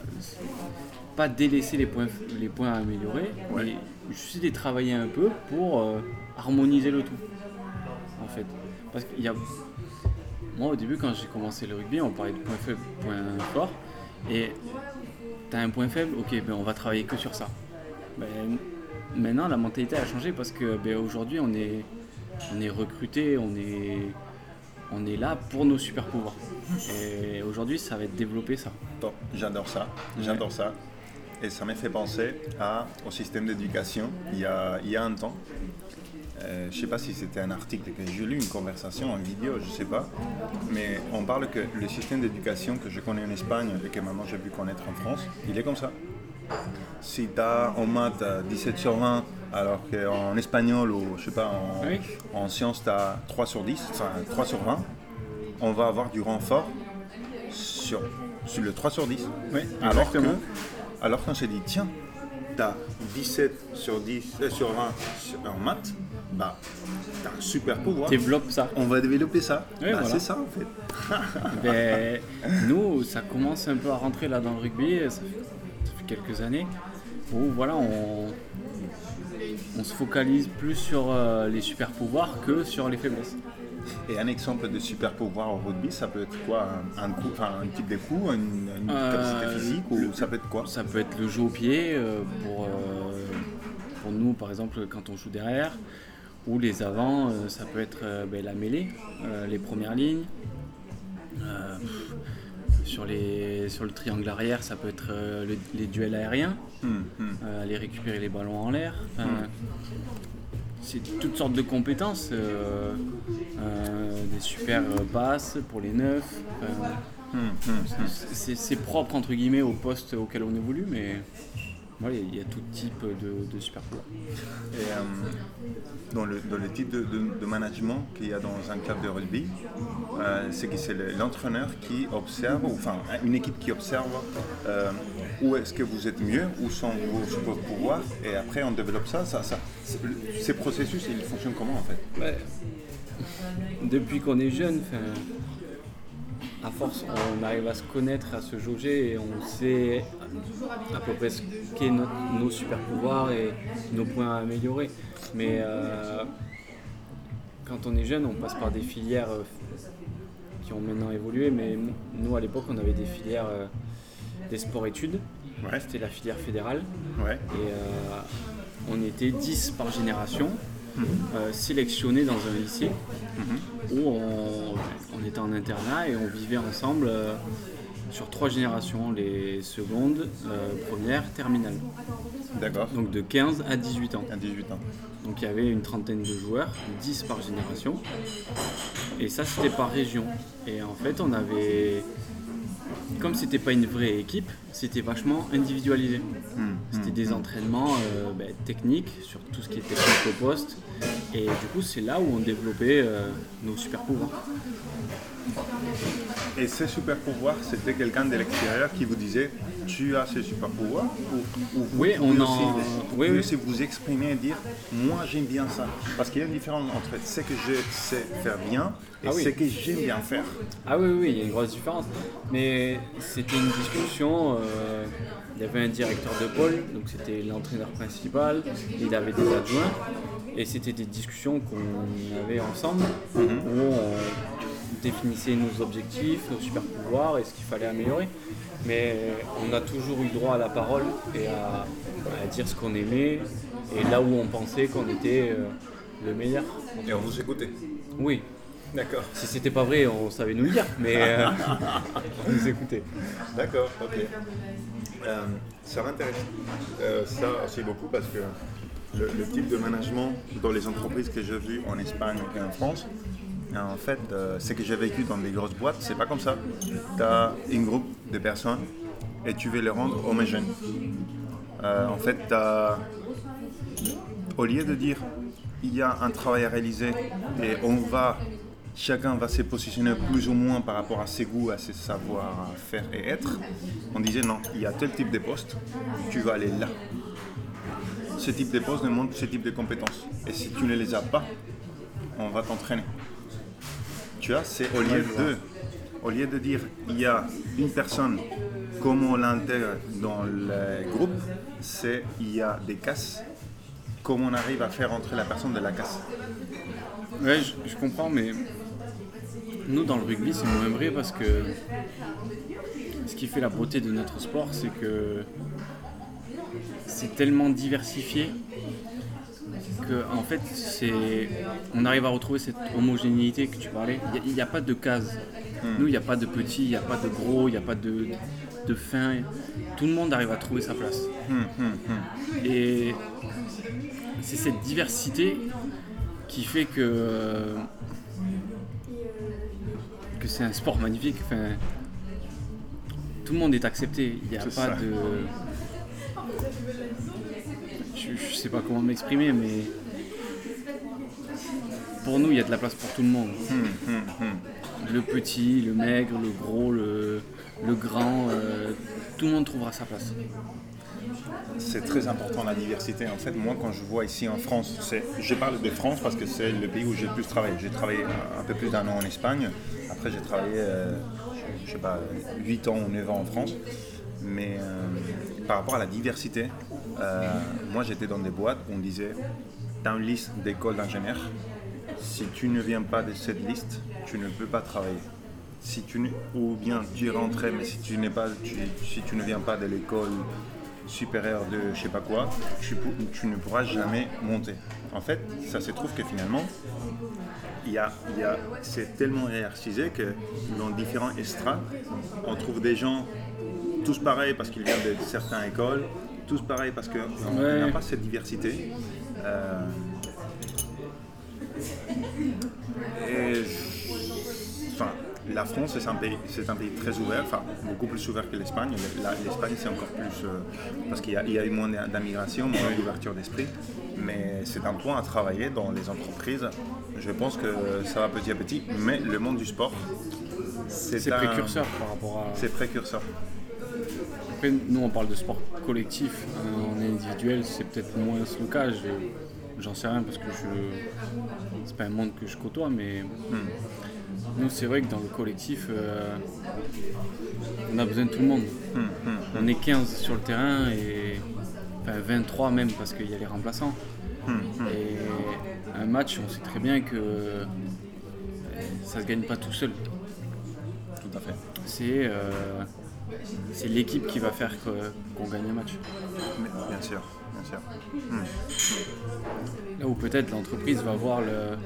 pas délaisser les points, les points à améliorer, Ouais. mais juste les travailler un peu pour euh, harmoniser le tout. En fait, parce qu'il y a moi au début quand j'ai commencé le rugby, on parlait de points faibles, points forts, et tu as un point faible, ok, ben on va travailler que sur ça. Ben, maintenant la mentalité a changé parce que ben, aujourd'hui on est, on est recruté, on est, on est là pour nos super pouvoirs. Et aujourd'hui ça va être développé ça. J'adore ça, j'adore ça. Et ça m'a fait penser au système d'éducation il y a, il y a un temps. Euh, je sais pas si c'était un article que j'ai lu, une conversation, une vidéo, je sais pas, mais on parle que le système d'éducation que je connais en Espagne et que maintenant j'ai pu connaître en France, il est comme ça. Si tu as en maths euh, 17 sur 20, alors qu'en espagnol ou je sais pas, en, Oui. en sciences tu as 3 sur 10, enfin 3 sur 20, on va avoir du renfort sur, sur le 3 sur 10. Oui, Alors que, exactement. alors qu'on s'est dit, tiens, t'as 17 sur 10, euh, sur 20 sur- en maths, bah, t'as un super pouvoir. Développe ça. On va développer ça. Oui, Bah, voilà. C'est ça en fait. Ben, nous, ça commence un peu à rentrer là dans le rugby, ça fait, ça fait quelques années, où voilà, on, on se focalise plus sur euh, les super pouvoirs que sur les faiblesses. Et un exemple de super pouvoir au rugby, ça peut être quoi? Un, un coup, enfin, un type de coup, une, une Euh, capacité physique ou ça peut être quoi? Ça peut être le jeu au pied euh, pour, euh, pour nous, par exemple, quand on joue derrière, ou les avants, euh, ça peut être euh, ben, la mêlée, euh, les premières lignes. Sur, les, sur le triangle arrière, ça peut être le- les duels aériens. Hum. euh, aller récupérer les ballons en l'air. Enfin, C'est toutes sortes de compétences, euh, euh, des super passes pour les neufs. c'est c'est propre entre guillemets au poste auquel on évolue, mais il y a tout type de, de super pouvoirs. Et euh, dans, le, dans le type de, de- de management qu'il y a dans un club de rugby, euh, c'est que c'est le- l'entraîneur qui observe, enfin une équipe qui observe euh, où est-ce que vous êtes mieux, où sont vos super pouvoirs, et après on développe ça. ça, ça ces processus, ils fonctionnent comment en fait? Depuis qu'on est jeune, à force, on arrive à se connaître, à se jauger et on sait à peu près ce qu'est nos super pouvoirs et nos points à améliorer. Mais euh, quand on est jeune, on passe par des filières euh, qui ont maintenant évolué. Mais nous, à l'époque, on avait des filières euh, des sports-études. Ouais. C'était la filière fédérale. Ouais. Et euh, on était 10 par génération, euh, sélectionnés dans un lycée où on, on était en internat et on vivait ensemble euh, sur trois générations, les secondes, euh, premières, terminales. D'accord. Donc de 15 à 18 ans. À 18 ans. Donc il y avait une trentaine de joueurs, 10 par génération. Et ça c'était par région. Et en fait on avait... Comme c'était pas une vraie équipe, c'était vachement individualisé. Hum, C'était des hum. entraînements euh, ben, techniques sur tout ce qui était technique au poste. Et du coup, c'est là où on développait euh, nos super pouvoirs. Et ces super pouvoirs, c'était quelqu'un de l'extérieur qui vous disait tu as ces super pouvoirs ou, ou vous Oui, pouvez on aussi, en- vous oui, pouvez oui. aussi vous exprimer et dire moi j'aime bien ça. Parce qu'il y a une différence entre ce que je sais faire bien et Ah ce que j'aime bien faire. Ah oui, oui, il y a une grosse différence. Mais c'était une discussion. euh, il y avait un directeur de pôle, donc c'était l'entraîneur principal. Il avait des adjoints. Et c'était des discussions qu'on avait ensemble où on définissait nos objectifs, nos super pouvoirs et ce qu'il fallait améliorer. Mais on a toujours eu droit à la parole et à, à dire ce qu'on aimait et là où on pensait qu'on était euh, le meilleur. Et on vous écoutait. Oui, D'accord. si c'était pas vrai, on savait nous le dire, mais euh, on nous écoutait. D'accord, ok. Euh, ça m'intéresse. Ça aussi beaucoup parce que le, le type de management dans les entreprises que j'ai vues en Espagne et en France, en fait, euh, ce que j'ai vécu dans des grosses boîtes, c'est pas comme ça. Tu as un groupe de personnes et tu veux les rendre homogènes. Euh, en fait, au lieu de dire il y a un travail à réaliser et on va, chacun va se positionner plus ou moins par rapport à ses goûts, à ses savoir-faire et être, on disait non, il y a tel type de poste, tu vas aller là. Ce type de poste demande ce type de compétences. Et si tu ne les as pas, on va t'entraîner. C'est au lieu de, au lieu de dire il y a une personne, comment on l'intègre dans le groupe, c'est il y a des casses, comment on arrive à faire entrer la personne de la casse. Ouais, je, je comprends, mais nous dans le rugby c'est moins vrai parce que ce qui fait la beauté de notre sport, c'est que c'est tellement diversifié que en fait c'est on arrive à retrouver cette homogénéité que tu parlais. Il n'y a, pas de cases. Nous, il n'y a pas de petits, il n'y a pas de gros, il n'y a pas de, de fin. Tout le monde arrive à trouver sa place. Hum, hum. Et c'est cette diversité qui fait que, que c'est un sport magnifique. Enfin, tout le monde est accepté. Il n'y a pas ça. de. Je, je sais pas comment m'exprimer, mais pour nous, il y a de la place pour tout le monde. Hum, hum, hum. Le petit, le maigre, le gros, le, le grand, euh, tout le monde trouvera sa place. C'est très important la diversité. En fait, moi, quand je vois ici en France, je parle de France parce que c'est le pays où j'ai le plus travaillé. J'ai travaillé un peu plus d'un an en Espagne. Après, j'ai travaillé, euh, je sais pas, 8 ans ou 9 ans en France. Mais euh, par rapport à la diversité, moi, j'étais dans des boîtes où on disait, tu as une liste d'écoles d'ingénieurs. Si tu ne viens pas de cette liste, tu ne peux pas travailler. Si tu ou bien tu es rentré, mais si tu, n'es pas, si tu ne viens pas de l'école supérieure de je sais pas quoi, tu, ne pourras jamais monter. En fait, ça se trouve que finalement, y a, y a- c'est tellement hiérarchisé que dans différents estrades, on trouve des gens tous pareils parce qu'ils viennent de certaines écoles, tous pareils parce qu'on Ouais. n'a pas cette diversité. Euh, et enfin, la France, c'est un, pays, c'est un pays très ouvert, enfin, beaucoup plus ouvert que l'Espagne. L'Espagne, c'est encore plus. euh, parce qu'il y, a- il y a eu moins d'immigration, moins d'ouverture d'esprit. Mais c'est un point à travailler dans les entreprises. Je pense que ça va petit à petit. Mais le monde du sport, C'est un- précurseur par rapport à. C'est précurseur. Après, nous, on parle de sport collectif. euh, en individuel, c'est peut-être moins le cas. J'en sais rien parce que je. C'est pas un monde que je côtoie, mais. Nous, c'est vrai que dans le collectif, euh, on a besoin de tout le monde. On est 15 sur le terrain et. Enfin, 23 même parce qu'il y a les remplaçants. Et un match, on sait très bien que. euh, Ça se gagne pas tout seul. Tout à fait. C'est. euh, c'est l'équipe qui va faire qu'on gagne un match. Bien sûr, bien sûr. Là où peut-être l'entreprise va voir le,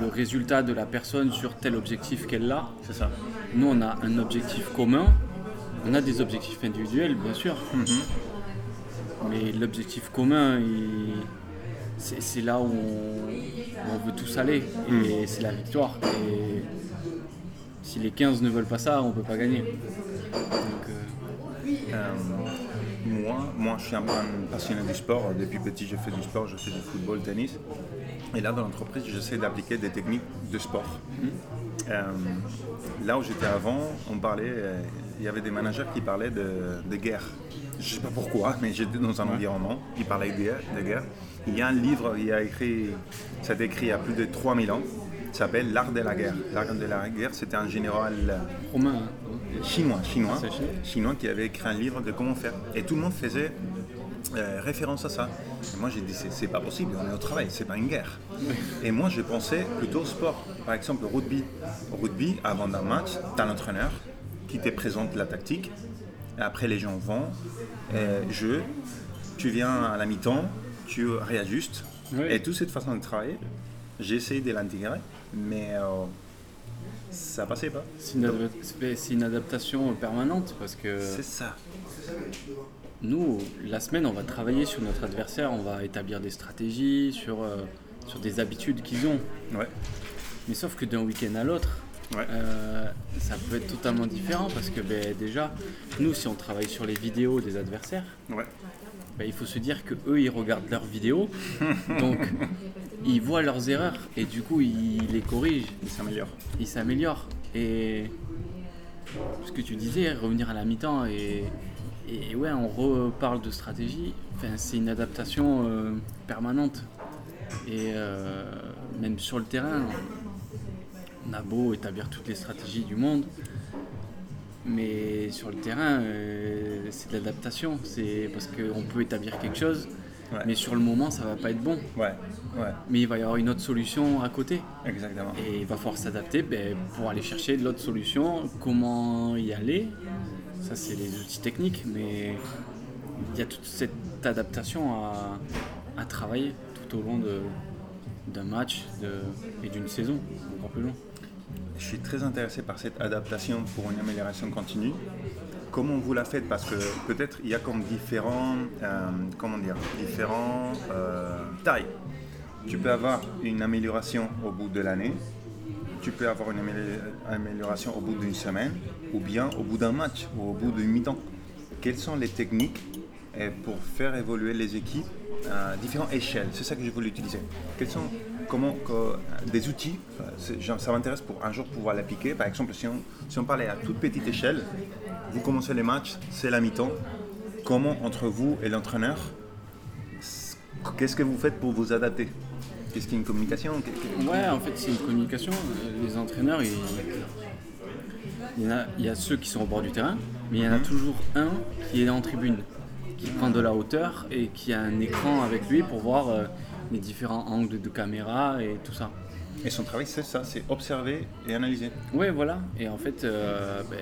le résultat de la personne sur tel objectif qu'elle a. C'est ça. Nous, on a un objectif commun. On a des objectifs individuels, bien sûr. Mais l'objectif commun, c'est là où on, où on veut tous aller. Et c'est la victoire. Et si les 15 ne veulent pas ça, on ne peut pas gagner. Donc, euh, Euh, moi, moi, je suis un, passionné du sport. Depuis petit, j'ai fait du sport, je fais du football, tennis. Et là, dans l'entreprise, j'essaie d'appliquer des techniques de sport. Euh, là où j'étais avant, on parlait, euh, il y avait des managers qui parlaient de, de guerre. Je ne sais pas pourquoi, mais j'étais dans un environnement, ils parlaient de guerre, de guerre. Il y a un livre, il a écrit, ça a été écrit il y a plus de 3000 ans, s'appelle L'art de la guerre. L'art de la guerre, c'était un général Romain, hein. chinois, chinois, chinois chinois qui avait écrit un livre de comment faire. Et tout le monde faisait euh, référence à ça. Et moi j'ai dit c'est, pas possible, on est au travail, c'est pas une guerre. Et moi je pensais plutôt au sport. Par exemple au rugby. Au rugby, avant d'un match, tu as l'entraîneur qui te présente la tactique. Après les gens vont, euh, jeu, tu viens à la mi-temps, tu réajustes. Oui. Et toute cette façon de travailler, j'ai essayé de l'intégrer, mais euh, ça passait pas. c'est une, adaptation permanente parce que C'est ça. nous, la semaine, on va travailler sur notre adversaire, on va établir des stratégies, sur, euh, sur des habitudes qu'ils ont. Ouais. Mais sauf que d'un week-end à l'autre, Ouais. euh, ça peut être totalement différent parce que ben, déjà, nous, si on travaille sur les vidéos des adversaires, Ouais. ben, il faut se dire que eux, ils regardent leurs vidéos, donc ils voient leurs erreurs et du coup, ils les corrigent, Il s'améliore. ils s'améliorent. Et ce que tu disais, revenir à la mi-temps et, et ouais, on reparle de stratégie. Enfin, c'est une adaptation euh, permanente. Et euh, même sur le terrain, on a beau établir toutes les stratégies du monde, mais sur le terrain, euh, c'est de l'adaptation. C'est parce qu'on peut établir quelque chose, Ouais. mais sur le moment, ça va pas être bon. Ouais. Ouais. Mais il va y avoir une autre solution à côté. Exactement. Et il va falloir s'adapter ben, pour aller chercher de l'autre solution. Comment y aller? Ça, c'est les outils techniques, mais il y a toute cette adaptation à, à travailler tout au long d'un match de- et d'une saison, encore plus long. Je suis très intéressé par cette adaptation pour une amélioration continue. Comment vous la faites Parce que peut-être il y a comme différents, euh, comment dire, différents euh, tailles tu peux avoir une amélioration au bout de l'année, tu peux avoir une amélioration au bout d'une semaine, ou bien au bout d'un match, ou au bout d'une mi-temps. Quelles sont les techniques euh, pour faire évoluer les équipes à différentes échelles? C'est ça que je voulais utiliser. Quels sont comment, des outils, ça m'intéresse pour un jour pouvoir l'appliquer. Par exemple, si on, si on parlait à toute petite échelle, vous commencez les matchs, c'est la mi-temps. Comment entre vous et l'entraîneur, qu'est-ce que vous faites pour vous adapter? Qu'est-ce qu'il y a une communication? Ouais, en fait, c'est une communication. Les entraîneurs, il... y a, il y a ceux qui sont au bord du terrain, mais il y en a mhm. toujours un qui est en tribune, qui prend de la hauteur et qui a un écran avec lui pour voir euh, les différents angles de caméra et tout ça. Et son travail, c'est ça, c'est observer et analyser. Oui, voilà. Et en fait, euh, ben,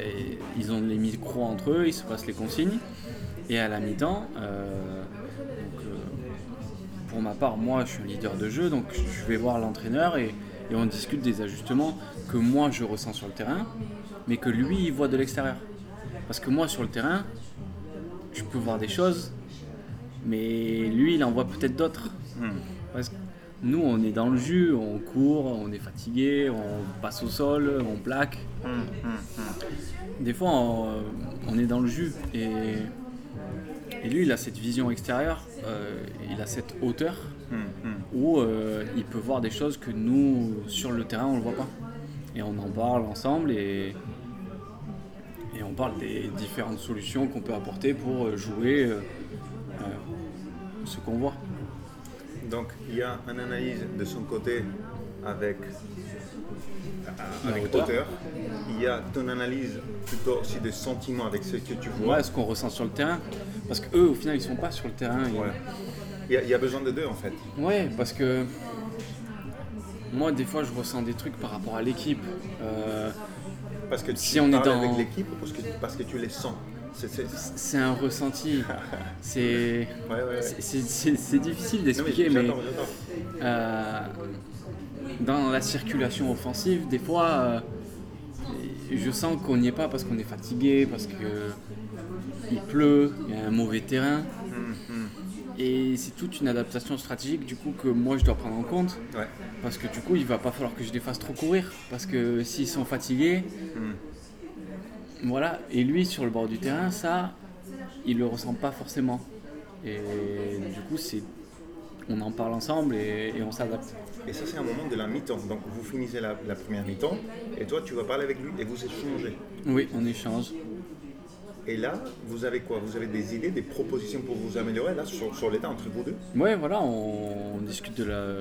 ils ont les micros entre eux, ils se passent les consignes. Et à la mi-temps, euh, pour ma part, moi, je suis un leader de jeu, donc je vais voir l'entraîneur et, on discute des ajustements que moi, je ressens sur le terrain, mais que lui, il voit de l'extérieur. Parce que moi, sur le terrain, je peux voir des choses, mais lui, il en voit peut-être d'autres. Hmm. Parce que nous, on est dans le jus, on court, on est fatigué, on passe au sol, on plaque. Hmm, hmm, des fois, on, est dans le jus et et lui, il a cette vision extérieure, euh, il a cette hauteur hum, hum. où euh, il peut voir des choses que nous, sur le terrain, on ne le voit pas. Et on en parle ensemble et, et on parle des différentes solutions qu'on peut apporter pour jouer euh, ce qu'on voit. Donc il y a une analyse de son côté avec avec hauteur. Il y a ton analyse plutôt aussi des sentiments avec ce que tu vois. Ouais, ce qu'on ressent sur le terrain. Parce qu'eux, au final, ils sont pas sur le terrain. Il, y a, besoin de deux en fait. Ouais, parce que moi, des fois, je ressens des trucs par rapport à l'équipe. Euh, parce que si on est dans... avec l'équipe ou parce que, parce que tu les sens c'est un ressenti. c'est difficile d'expliquer, mais, euh, dans la circulation offensive, des fois, euh, je sens qu'on n'y est pas parce qu'on est fatigué, parce qu'il pleut, il y a un mauvais terrain. Mm-hmm. Et c'est toute une adaptation stratégique du coup que moi je dois prendre en compte. Parce que du coup il va pas falloir que je les fasse trop courir. Parce que s'ils sont fatigués, mm. Voilà. Et lui sur le bord du terrain, ça, il le ressent pas forcément. Et du coup c'est on en parle ensemble et, on s'adapte. Et ça, c'est un moment de la mi-temps. Donc, vous finissez la, première mi-temps et toi, tu vas parler avec lui et vous échangez. Oui, on échange. Et là, vous avez quoi? Vous avez des idées, des propositions pour vous améliorer là sur, l'état entre vous deux? Oui, voilà, on, discute de la,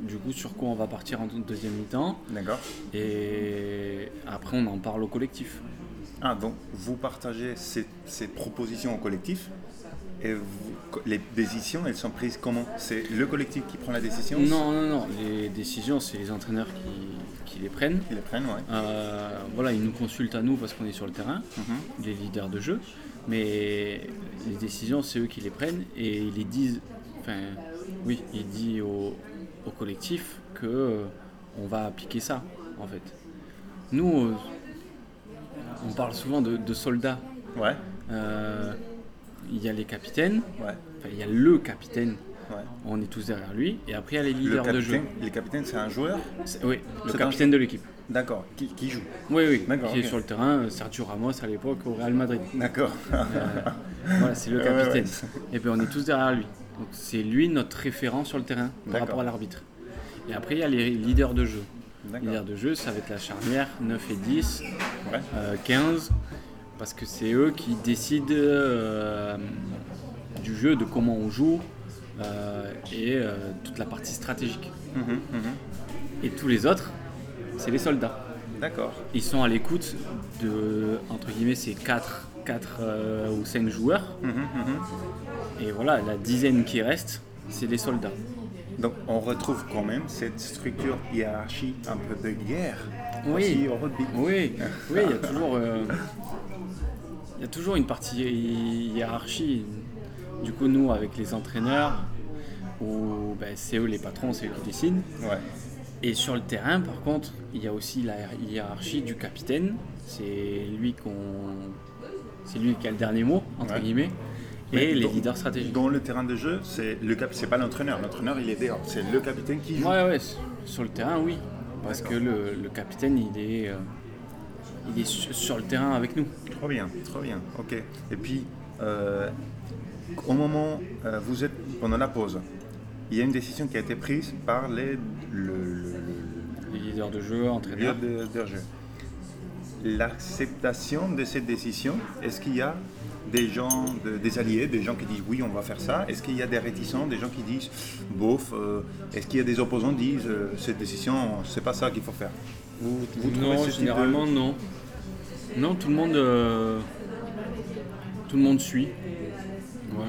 du coup sur quoi on va partir en deuxième mi-temps. D'accord. Et après, on en parle au collectif. Ah, donc vous partagez ces, ces propositions au collectif et les décisions, elles sont prises comment? C'est le collectif qui prend la décision? Non, non, non. Les décisions, c'est les entraîneurs qui, les prennent. Qui les prennent, ouais. Euh, voilà, ils nous consultent à nous parce qu'on est sur le terrain, mhm. les leaders de jeu. Mais les décisions, c'est eux qui les prennent et ils les disent. Enfin, oui, ils disent au, collectif que euh, on va appliquer ça, en fait. Nous, euh, on parle souvent de, soldats. Ouais il y a les capitaines, il y a le capitaine, on est tous derrière lui, et après il y a les leaders de jeu. Les capitaines, c'est un joueur Oui, le capitaine de l'équipe. D'accord, qui, joue Oui, oui, qui est sur le terrain, euh, Sergio Ramos à l'époque au Real Madrid. D'accord. Euh, voilà, c'est le capitaine. Et puis on est tous derrière lui. Donc c'est lui notre référent sur le terrain par rapport à l'arbitre. Et après il y a les leaders de jeu. Leaders de jeu, ça va être la charnière 9 et 10, 15 parce que c'est eux qui décident euh, du jeu, de comment on joue euh, et euh, toute la partie stratégique. Mhm, mhm. Et tous les autres, c'est les soldats. D'accord. Ils sont à l'écoute de, entre guillemets, ces 4, 4 ou 5 joueurs. Et voilà, la dizaine qui reste, c'est les soldats. Donc on retrouve quand même cette structure hiérarchie un peu de guerre oui. au rugby. Oui, oui, il y a toujours il y a toujours une partie hiérarchie. Du coup, nous, avec les entraîneurs, où ben, c'est eux les patrons, c'est eux qui décident. Et sur le terrain, par contre, il y a aussi la hiérarchie du capitaine. C'est lui qu'on, c'est lui qui a le dernier mot entre guillemets. Et les dans- leaders stratégiques. Dans le terrain de jeu, c'est le cap, c'est pas l'entraîneur. L'entraîneur, il est dehors. C'est le capitaine qui joue. Ouais, ouais, sur le terrain, oui. Parce que le, le capitaine, il est, euh, il est su- sur le terrain avec nous. Trop bien, trop bien. Ok. Et puis, euh, au moment, euh, vous êtes pendant la pause, il y a une décision qui a été prise par les, le, le- le- Les leaders de jeu, entraîneurs. de, de jeu. L'acceptation de cette décision, est-ce qu'il y a des gens, de- des alliés, des gens qui disent oui, on va faire ça Est-ce qu'il y a des réticents, des gens qui disent bof euh, Est-ce qu'il y a des opposants qui disent euh, cette décision, c'est pas ça qu'il faut faire? Vous, vous trouvez non, ce type de- généralement, non. Non, tout le monde, euh, tout le monde suit. Ouais.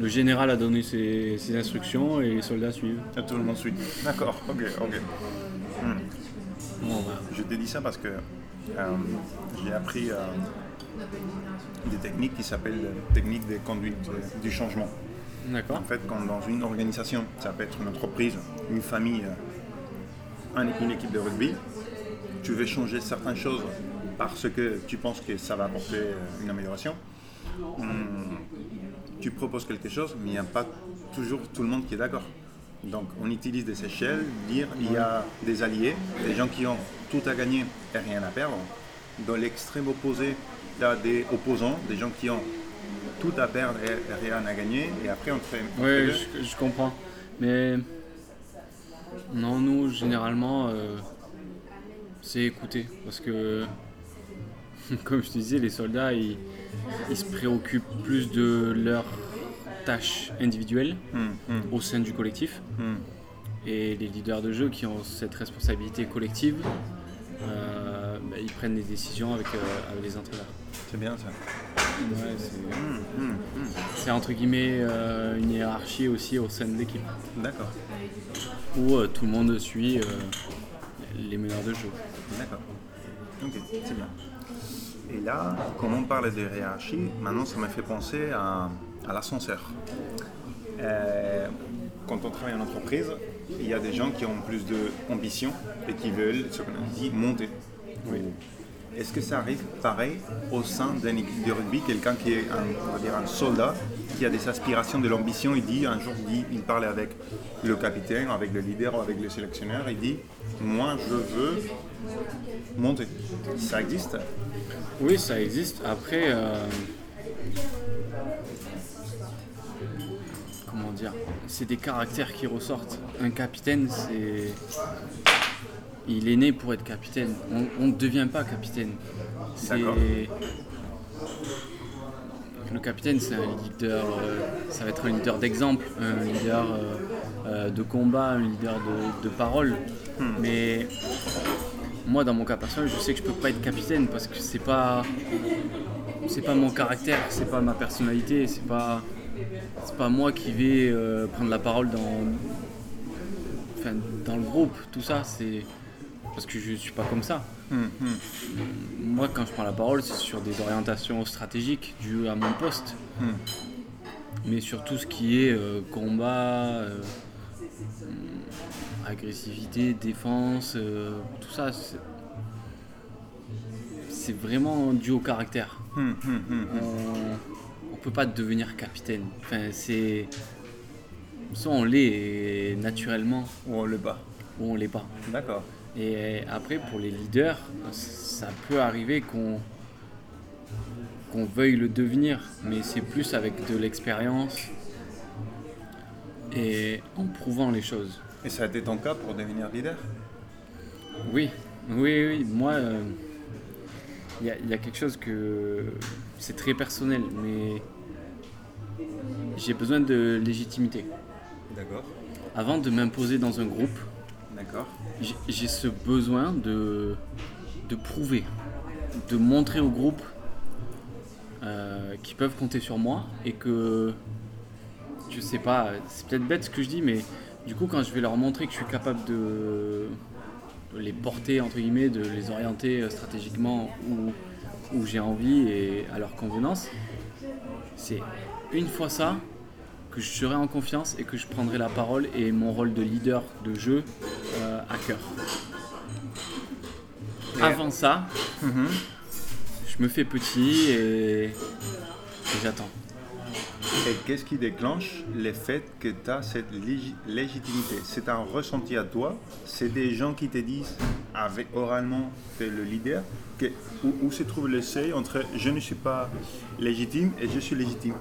Le général a donné ses, ses instructions et les soldats suivent. Ah, Tout le monde suit. D'accord, ok, ok. Hmm. Bon, bah, Je te dis ça parce que j'ai appris des techniques qui s'appellent techniques de conduite euh, du changement. En fait, quand dans une organisation, ça peut être une entreprise, une famille, euh, un- une équipe de rugby, tu veux changer certaines choses parce que tu penses que ça va apporter euh, une amélioration. hum, tu proposes quelque chose, mais il n'y a pas toujours tout le monde qui est d'accord. Donc on utilise des échelles, dire il y a des alliés, des gens qui ont tout à gagner et rien à perdre. Dans l'extrême opposé, il y a des opposants, des gens qui ont tout à perdre et rien à gagner. Et après on fait... on fait Oui, je, je comprends. Mais non, nous, généralement, euh, c'est écouter. Parce que, comme je te disais, les soldats, ils, ils se préoccupent plus de leurs tâches individuelles Hum, hum, au sein du collectif. hum. Et les leaders de jeu qui ont cette responsabilité collective, euh, bah, ils prennent des décisions avec, euh, avec les entraîneurs. C'est bien ça. Ouais, c'est- entre guillemets euh, une hiérarchie aussi au sein de l'équipe. D'accord, où euh, tout le monde suit euh, les meneurs de jeu. d'accord. Ok, c'est bien. Et là, quand on parle de hiérarchie, maintenant ça me fait penser à, à l'ascenseur. Quand on travaille en entreprise, il y a des gens qui ont plus d'ambition et qui veulent, ce qu'on dit, monter. Est-ce que ça arrive pareil au sein d'une équipe de rugby, quelqu'un qui est un, soldat, qui a des aspirations, de l'ambition, il dit, un jour il, dit, parlait avec le capitaine, avec le leader, avec le sélectionneur, il dit, moi je veux monter. Ça existe? Oui, ça existe. Après, euh, comment dire, c'est des caractères qui ressortent. Un capitaine, c'est, il est né pour être capitaine. On ne devient pas capitaine. C'est le capitaine, c'est un leader. euh, ça va être un leader d'exemple, un leader euh, euh, de combat, un leader de, de parole. Mais moi, dans mon cas personnel, je sais que je peux pas être capitaine parce que c'est pas, c'est pas mon caractère, c'est pas ma personnalité, c'est pas, c'est pas moi qui vais prendre la parole dans, enfin, dans le groupe. Tout ça, c'est parce que je suis pas comme ça. Hum, hum. Moi, quand je prends la parole, c'est sur des orientations stratégiques dues à mon poste. Hmm. Mais sur tout ce qui est euh, combat, euh, agressivité, défense, euh, tout ça, c'est- vraiment dû au caractère. On, on peut pas devenir capitaine. Enfin, c'est soit on l'est naturellement, Ou on le bat. ou on l'est pas. D'accord. Et après, pour les leaders, ça peut arriver qu'on qu'on veuille le devenir, mais c'est plus avec de l'expérience et en prouvant les choses. Et ça a été ton cas pour devenir leader? Oui, oui, oui. Moi, euh, y, il y a quelque chose que c'est très personnel, mais j'ai besoin de légitimité. D'accord. Avant de m'imposer dans un groupe, D'accord. J'ai- ce besoin de, de prouver, de montrer au groupe euh, qu'ils peuvent compter sur moi et que, je sais pas, c'est peut-être bête ce que je dis, mais du coup, quand je vais leur montrer que je suis capable de, de les porter, entre guillemets, de les orienter euh, stratégiquement où, où j'ai envie et à leur convenance, c'est une fois ça que je serai en confiance et que je prendrai la parole et mon rôle de leader de jeu euh, à cœur. Et- Avant ça, Mhm. je me fais petit et, et j'attends. Et qu'est-ce qui déclenche le fait que tu as cette légitimité? C'est un ressenti à toi? C'est des gens qui te disent avec, oralement tu es le leader? Que, où, se trouve le seuil entre je ne suis pas légitime et je suis légitime?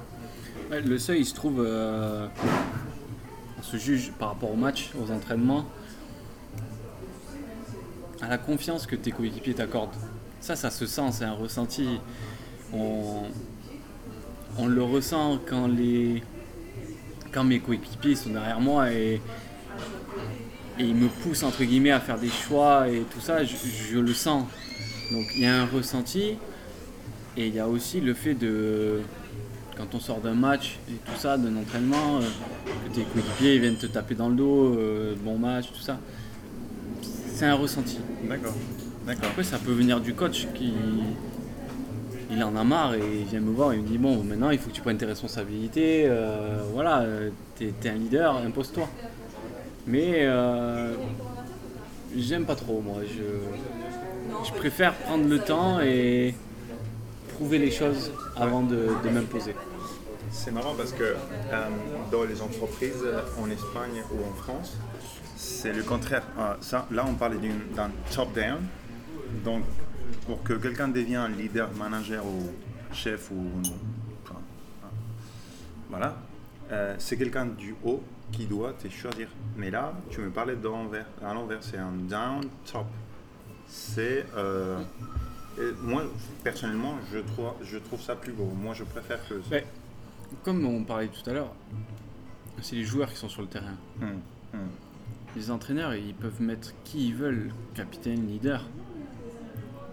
Le seuil, il se trouve. Euh, on se juge par rapport au match, aux entraînements, à la confiance que tes coéquipiers t'accordent. Ça, ça se sent, c'est un ressenti. On, le ressent quand, les, mes coéquipiers sont derrière moi et, et ils me poussent entre guillemets à faire des choix et tout ça, je, le sens. Donc il y a un ressenti et il y a aussi le fait de quand on sort d'un match et tout ça, d'un entraînement, euh, que tes coéquipiers viennent te taper dans le dos, euh, bon match, tout ça. C'est un ressenti. D'accord. Après ça peut venir du coach qui, il en a marre et il vient me voir et il me dit bon maintenant il faut que tu prennes tes responsabilités, euh, voilà, t'es es un leader, impose-toi. Mais euh, j'aime pas trop moi, je, je, préfère prendre le temps et prouver les choses avant de, m'imposer. C'est marrant parce que euh, dans les entreprises en Espagne ou en France, c'est le contraire. ça, là on parlait d'un top-down, donc pour que quelqu'un devienne leader, manager ou chef ou voilà, euh, c'est quelqu'un du haut qui doit te choisir. Mais là, tu me parlais d'envers, à l'envers, c'est un down top. C'est euh, moi personnellement, je trouve, je trouve ça plus beau. Moi, je préfère que. comme on parlait tout à l'heure, c'est les joueurs qui sont sur le terrain. Hum, hum. Les entraîneurs, ils peuvent mettre qui ils veulent, capitaine, leader.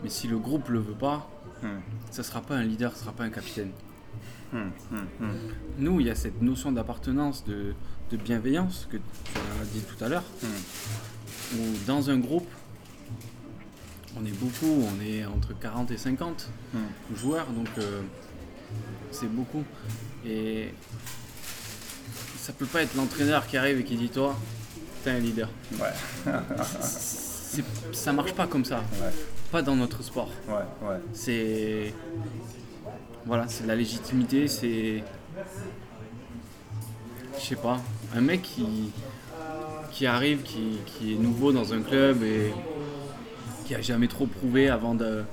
Mais si le groupe le veut pas, hmm. ça sera pas un leader, ça sera pas un capitaine. Hmm, hmm, Nous, il y a cette notion d'appartenance, de, bienveillance que tu as dit tout à l'heure. Où dans un groupe, on est beaucoup, on est entre 40 et 50 joueurs, donc euh, c'est beaucoup. Et ça peut pas être l'entraîneur qui arrive et qui dit toi, t'es un leader. Ouais. ça marche pas comme ça pas dans notre sport. Ouais, ouais. C'est. Voilà, c'est la légitimité, c'est. Je sais pas, un mec qui, qui arrive, qui, qui, est nouveau dans un club et qui a jamais trop prouvé avant de.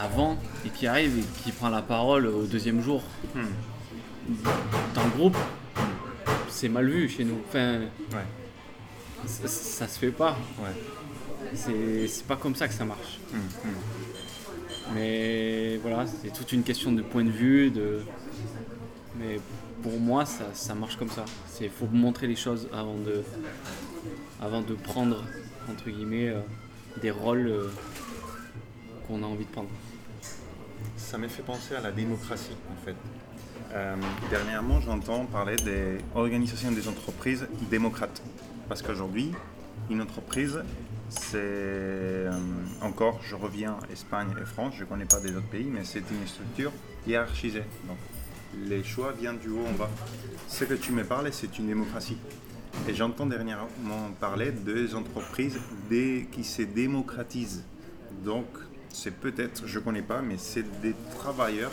Avant, et qui arrive et qui prend la parole au deuxième jour. Hmm. Dans le groupe, c'est mal vu chez nous. Enfin, ouais. ça, ça, se fait pas. Ouais. C'est pas comme ça que ça marche. Hum, hum. Mais voilà, c'est toute une question de point de vue. De... Mais pour moi, ça, marche comme ça. Il faut montrer les choses avant de, avant de prendre, entre guillemets, euh, des rôles euh, qu'on a envie de prendre. Ça m'a fait penser à la démocratie, en fait. Euh, dernièrement, j'entends parler des organisations des entreprises démocrates. Parce qu'aujourd'hui, une entreprise, c'est euh, encore, je reviens Espagne et France, je ne connais pas des autres pays, mais c'est une structure hiérarchisée. Donc, les choix viennent du haut en bas. Ce que tu me parles, c'est une démocratie. Et j'entends dernièrement parler des entreprises qui se démocratisent. Donc, c'est peut-être, je ne connais pas, mais c'est des travailleurs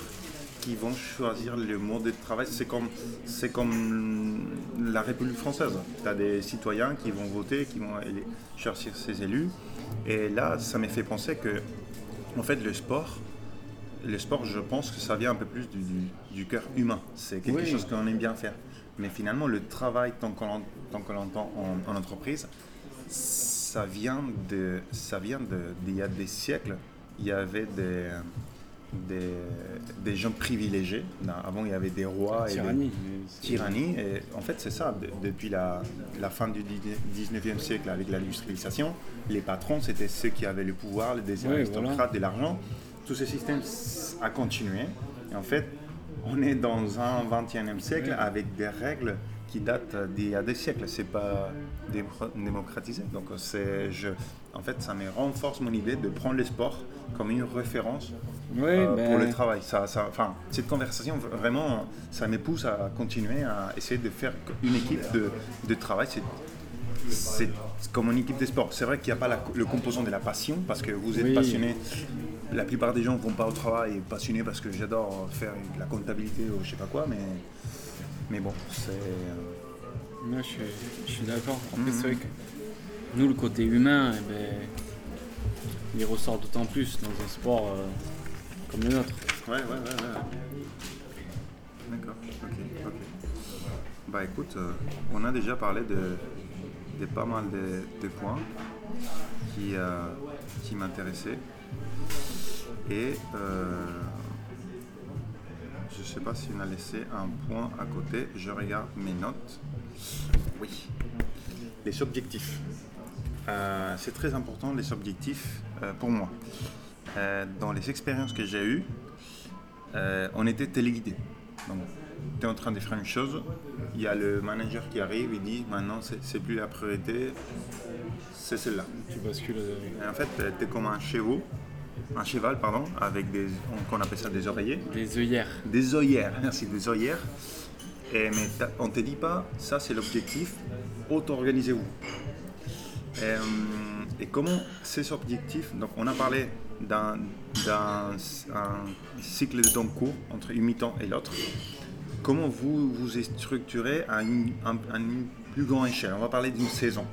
qui vont choisir le mode de travail. C'est comme, c'est comme la République française. Tu as des citoyens qui vont voter, qui vont aller chercher ses élus. Et là, ça m'a fait penser que, en fait, le sport, le sport, je pense que ça vient un peu plus du, du, cœur humain. C'est quelque chose qu'on aime bien faire. Mais finalement, le travail, tant qu'on l'entend en, en, entreprise, ça vient de, ça vient de, d'il y a des siècles, il y avait des, des, des, gens privilégiés. Avant, il y avait des rois tyrannie. et tyrannie. Et en fait, c'est ça. depuis la, la, fin du 19e siècle, avec l'industrialisation, les patrons, c'était ceux qui avaient le pouvoir, les aristocrates, de l'argent. Tout ce système a continué. Et en fait, on est dans un 21e siècle avec des règles qui datent d'il y a des siècles. C'est pas démocratisé. Donc, c'est, je, en fait, ça me renforce mon idée de prendre le sport comme une référence euh, ben pour le travail. Ça, ça, enfin, cette conversation, vraiment, ça me pousse à continuer à essayer de faire une équipe de, de travail. C'est comme une équipe de sport. C'est vrai qu'il n'y a pas le composant de la passion, parce que vous êtes passionné la plupart des gens vont pas au travail passionnés parce que j'adore faire de la comptabilité ou je sais pas quoi, mais, mais bon, c'est. Moi, je suis, je suis d'accord. Après, Mhm. c'est vrai que nous, le côté humain, eh ben, il ressort d'autant plus dans un sport euh, comme le nôtre. Ouais, ouais, ouais, ouais. D'accord, ok, ok. Bah écoute, euh, on a déjà parlé de, de pas mal de, de points qui, euh, qui m'intéressaient. Et je sais pas si on a laissé un point à côté. Je regarde mes notes. Oui. Les objectifs. Euh, c'est très important les objectifs euh, pour moi. Euh, dans les expériences que j'ai eues, on était téléguidé. Donc, tu es en train de faire une chose, il y a le manager qui arrive, il dit maintenant c'est plus la priorité, c'est celle-là. Tu bascules. Et en fait, tu es comme un cheval, un cheval, pardon, avec des, on, qu'on appelle ça des oreillers, les œillères. des œillères, merci, des œillères. Et, mais on ne te dit pas, ça c'est l'objectif, auto-organisez-vous. Et, euh, et comment ces objectifs, donc on a parlé d'un, d'un un cycle de temps court entre une mi-temps et l'autre. Comment vous vous structurez à une, à une plus grande échelle? On va parler d'une saison.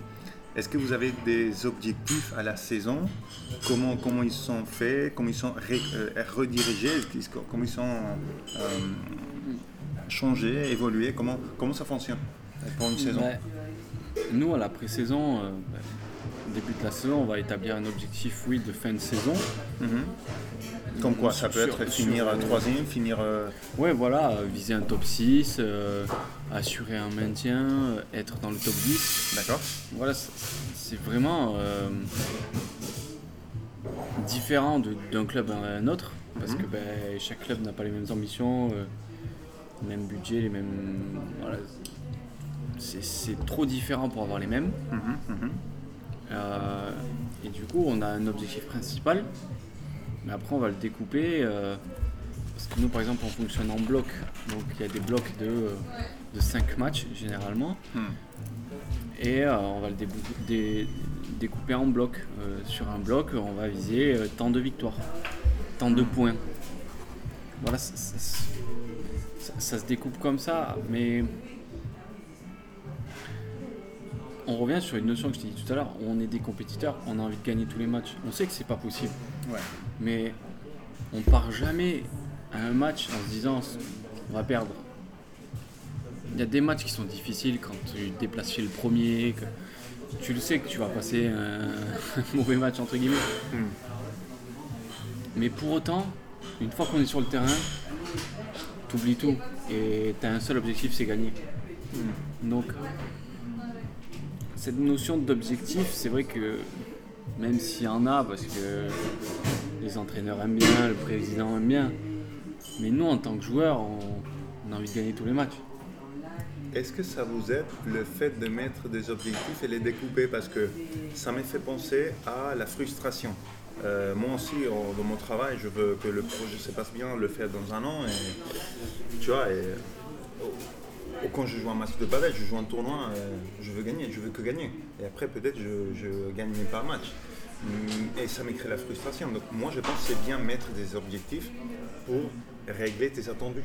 Est-ce que vous avez des objectifs à la saison? Comment, comment ils sont faits? Comment ils sont ré- euh, redirigés? Comment ils sont euh, changés, évolués? Comment, comment ça fonctionne pour une saison? Ouais. Nous, à la pré-saison, euh, au début de la saison, on va établir un objectif, oui, de fin de saison. Mhm. Comme quoi Ça peut Sur- être sur- finir troisième, finir... Ouais, voilà, viser un top 6, euh, assurer un maintien, euh, être dans le top 10. D'accord Voilà, c'est- vraiment euh, différent d'un club à un autre, parce Mhm. que ben, chaque club n'a pas les mêmes ambitions, euh, les mêmes budgets, les mêmes. Voilà. C'est- trop différent pour avoir les mêmes. Mhm, mhm. Euh, et du coup, on a un objectif principal, mais après, on va le découper. euh, parce que nous, par exemple, on fonctionne en bloc. Donc, il y a des blocs de, euh, de 5 matchs, généralement. Hmm. Et euh, on va le débou- dé- découper en blocs. Euh, sur un bloc, on va viser euh, tant de victoires, tant de points. Voilà, ça, ça- ça- ça se découpe comme ça, mais on revient sur une notion que je t'ai dit tout à l'heure. On est des compétiteurs, on a envie de gagner tous les matchs. On sait que c'est pas possible, Ouais. mais on part jamais à un match en se disant on va perdre. Il y a des matchs qui sont difficiles quand tu te déplaces chez le premier, que tu le sais que tu vas passer un mauvais match entre guillemets. Hmm. Mais pour autant, une fois qu'on est sur le terrain, t'oublies tout et t'as un seul objectif, c'est gagner. Donc, cette notion d'objectif, c'est vrai que même s'il y en a, parce que les entraîneurs aiment bien, le président aime bien, mais nous en tant que joueurs, on, on a envie de gagner tous les matchs. Est-ce que ça vous aide le fait de mettre des objectifs et les découper? Parce que ça m'a fait penser à la frustration. Euh, moi aussi, dans mon travail, je veux que le projet se passe bien, le faire dans un an. Et, tu vois, et, oh, quand je joue un match de padel, je joue un tournoi, euh, je veux gagner, je veux que gagner. Et après, peut-être, je, je gagne un match. Mm, Et ça me crée la frustration. Donc, moi, je pense que c'est bien mettre des objectifs pour régler tes attendus.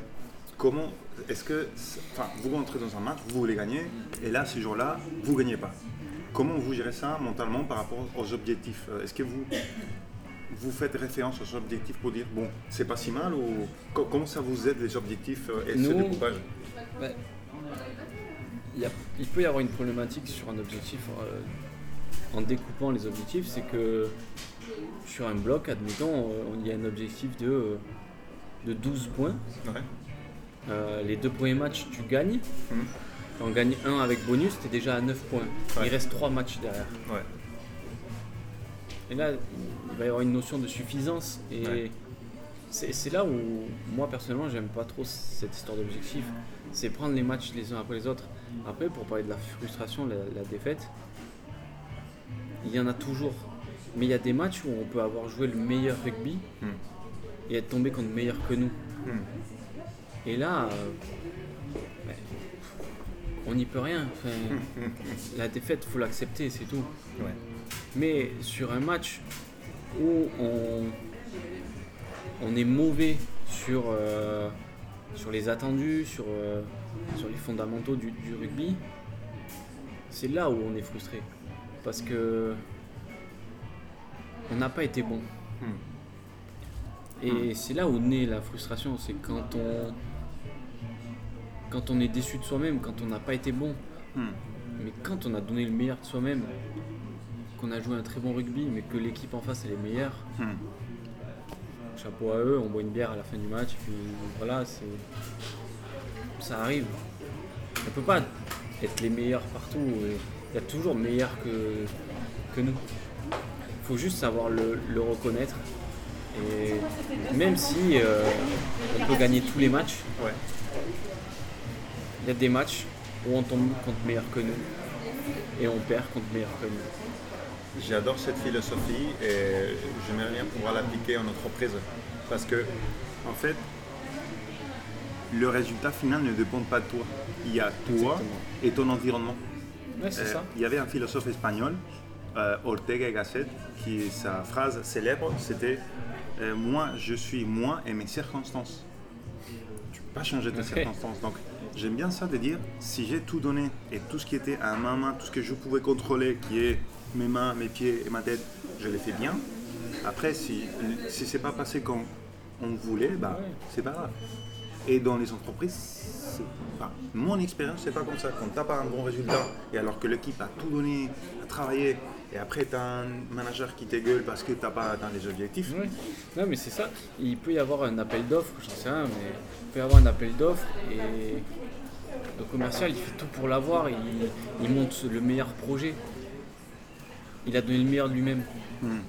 Comment est-ce que, enfin, vous rentrez dans un match, vous voulez gagner, et là, ce jour-là, vous ne gagnez pas. Comment vous gérez ça mentalement par rapport aux objectifs Euh, Est-ce que vous, vous faites référence aux objectifs pour dire, bon, c'est pas si mal, ou co- comment ça vous aide les objectifs euh, et ce découpage Il, a- il peut y avoir une problématique sur un objectif euh, en découpant les objectifs, c'est que sur un bloc, admettons, il y a un objectif de, de 12 points. Ouais. Euh, les deux premiers matchs, tu gagnes. Mhm. Tu en gagnes un avec bonus, tu es déjà à 9 points. Ouais. Il reste 3 matchs derrière. Ouais. Et là, il va y avoir une notion de suffisance. Et Ouais. c'est c'est là où, moi personnellement, j'aime pas trop cette histoire d'objectif. C'est prendre les matchs les uns après les autres. Après, pour parler de la frustration, la, la défaite, il y en a toujours. Mais il y a des matchs où on peut avoir joué le meilleur rugby Hmm. et être tombé contre meilleur que nous. Hmm. Et là, euh, on n'y peut rien. Enfin, la défaite, faut l'accepter, c'est tout. Ouais. Mais sur un match où on, on est mauvais sur, euh, sur les attendus, sur, euh, sur les fondamentaux du, du rugby, c'est là où on est frustré. Parce que on n'a pas été bon. Et c'est là où naît la frustration, c'est quand on quand on est déçu de soi-même, quand on n'a pas été bon. Hmm. Mais quand on a donné le meilleur de soi-même, qu'on a joué un très bon rugby, mais que l'équipe en face elle est meilleure, Hmm. chapeau à eux, on boit une bière à la fin du match, puis voilà, c'est. Ça arrive. On peut pas être les meilleurs partout. Il y a toujours meilleurs que, que nous. Il faut juste savoir le, le reconnaître. Et même si euh, on peut gagner tous les matchs, Ouais. Il y a des matchs où on tombe contre meilleurs que nous. Et on perd contre meilleurs que nous. J'adore cette philosophie et j'aimerais bien pouvoir l'appliquer en entreprise. Parce que, en fait, le résultat final ne dépend pas de toi. Il y a toi Exactement. et ton environnement. Ouais, Euh, ça. Il y avait un philosophe espagnol, euh, Ortega y Gasset, qui sa phrase célèbre, c'était euh, Moi, je suis moi et mes circonstances. Tu peux pas changer tes circonstances. Donc, j'aime bien ça de dire si j'ai tout donné et tout ce qui était à ma main, tout ce que je pouvais contrôler, qui est mes mains, mes pieds et ma tête, je l'ai fait bien. Après, si, si c'est pas passé comme on voulait, bah, c'est pas grave. Et dans les entreprises, c'est pas- mon expérience, c'est pas comme ça. Quand tu n'as pas un bon résultat, et alors que l'équipe a tout donné, a travaillé, et après tu as un manager qui t'égueule parce que tu n'as pas atteint les objectifs, Ouais. Non mais c'est ça, il peut y avoir un appel d'offres, j'en sais rien, mais il peut y avoir un appel d'offres et le commercial il fait tout pour l'avoir, il, il monte le meilleur projet. Il a donné le meilleur de lui-même.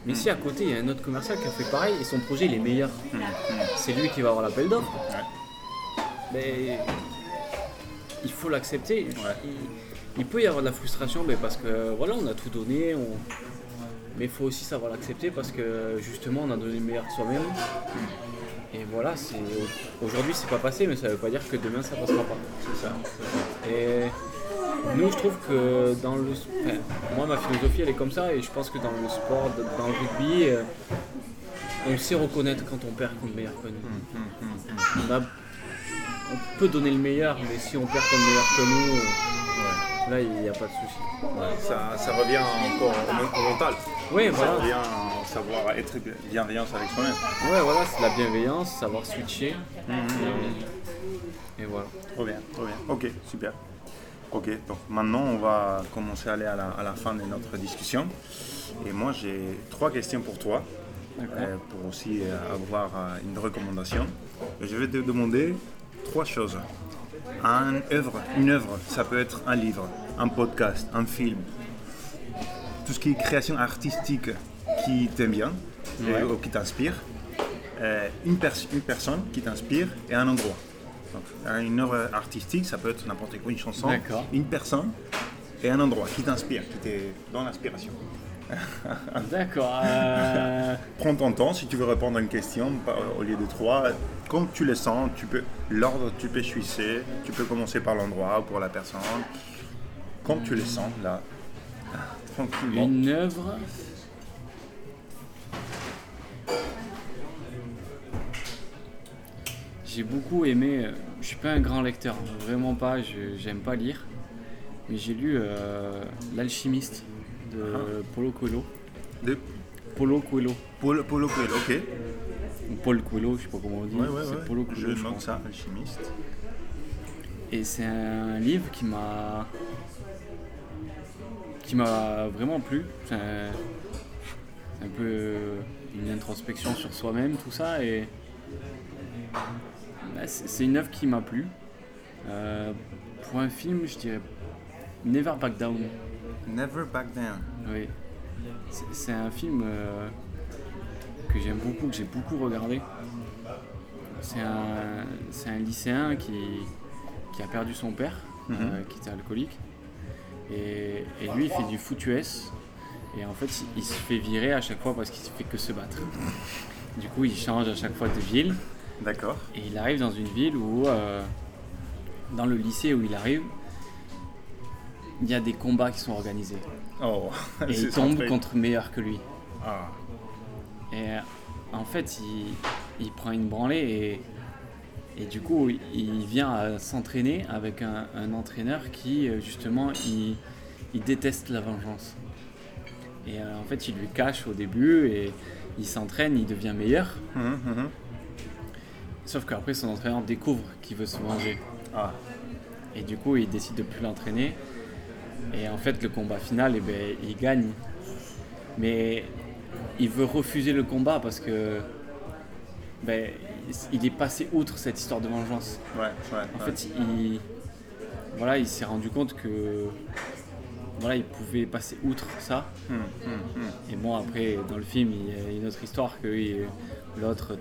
Mais si à côté il y a un autre commercial qui a fait pareil et son projet il est meilleur, c'est lui qui va avoir l'appel d'offres. Mais il faut l'accepter. Il, il peut y avoir de la frustration mais parce que voilà on a tout donné, on, mais il faut aussi savoir l'accepter parce que justement on a donné le meilleur de soi-même. Et voilà, c'est aujourd'hui c'est pas passé, mais ça veut pas dire que demain ça passera pas. c'est ça. Et nous je trouve que dans le enfin, moi ma philosophie elle est comme ça et je pense que dans le sport, dans le rugby, euh, on sait reconnaître quand on perd contre le meilleur que nous. On, a- on peut donner le meilleur, mais si on perd contre le meilleur que nous, là il n'y a pas de souci. Ça, ça revient encore au, men- au mental. Oui, Ça voilà. revient à savoir être bienveillance avec soi-même. Ouais, voilà, c'est la bienveillance, savoir switcher. Mhm. Et, et voilà. Trop bien, trop bien. Ok, super. Ok, donc maintenant on va commencer à aller à la, à la fin de notre discussion. Et moi j'ai trois questions pour toi, euh, pour aussi euh, avoir euh, une recommandation. Et je vais te demander trois choses. Un œuvre, une œuvre, ça peut être un livre, un podcast, un film, tout ce qui est création artistique qui t'aime bien Ouais. ou qui t'inspire. Euh, une, pers- une personne qui t'inspire et un endroit. Donc, euh, une œuvre artistique, ça peut être n'importe quoi, une chanson, une personne et un endroit qui t'inspire, qui t'est dans l'inspiration. D'accord. euh, Prends ton temps si tu veux répondre à une question au lieu de trois. Comme tu le sens, tu peux l'ordre, tu peux chuisser, tu peux commencer par l'endroit ou pour la personne. Comme tu le sens là, tranquillement. une œuvre. J'ai beaucoup aimé. euh, Je suis pas un grand lecteur, vraiment pas. je- J'aime pas lire. Mais j'ai lu euh, L'Alchimiste de Paulo Coelho. De Paulo Coelho. Paulo Coelho, ok. Ou Paul Coelho, je sais pas comment on dit. Ouais, ouais, ouais. Je Coelho, je note ça, alchimiste. Et c'est un livre qui m'a qui m'a vraiment plu. C'est un, peu une introspection sur soi-même, tout ça. Et bah, c'est une œuvre qui m'a plu. Euh, pour un film, je dirais Never Back Down. Never back down. Oui. C'est- un film euh, que j'aime beaucoup, que j'ai beaucoup regardé. C'est un, c'est un lycéen qui, qui a perdu son père, euh, qui était alcoolique. Et, et lui, il fait du foot US. Et en fait, il, se fait virer à chaque fois parce qu'il fait que se battre. Du coup, il change à chaque fois de ville. D'accord. Et il arrive dans une ville où, euh, dans le lycée où il arrive, il y a des combats qui sont organisés. Oh, Et il tombe centré. contre meilleur que lui. Ah, Et en fait, il, il prend une branlée et, du coup, il vient à s'entraîner avec un, un entraîneur qui, euh, justement, il, il déteste la vengeance. Et euh, en fait, il lui cache au début et il s'entraîne, il devient meilleur. Mhm, mhm. Sauf qu'après, son entraîneur découvre qu'il veut se venger. Ah, Et du coup, il décide de plus l'entraîner. Et en fait, le combat final, eh ben, il gagne. Mais il veut refuser le combat parce que ben, il est passé outre cette histoire de vengeance. ouais, ouais. En ouais. fait, il, voilà, il s'est rendu compte que voilà, il pouvait passer outre ça. Mhm, mhm, mhm. Et bon, après, dans le film, il y a une autre histoire que l'autre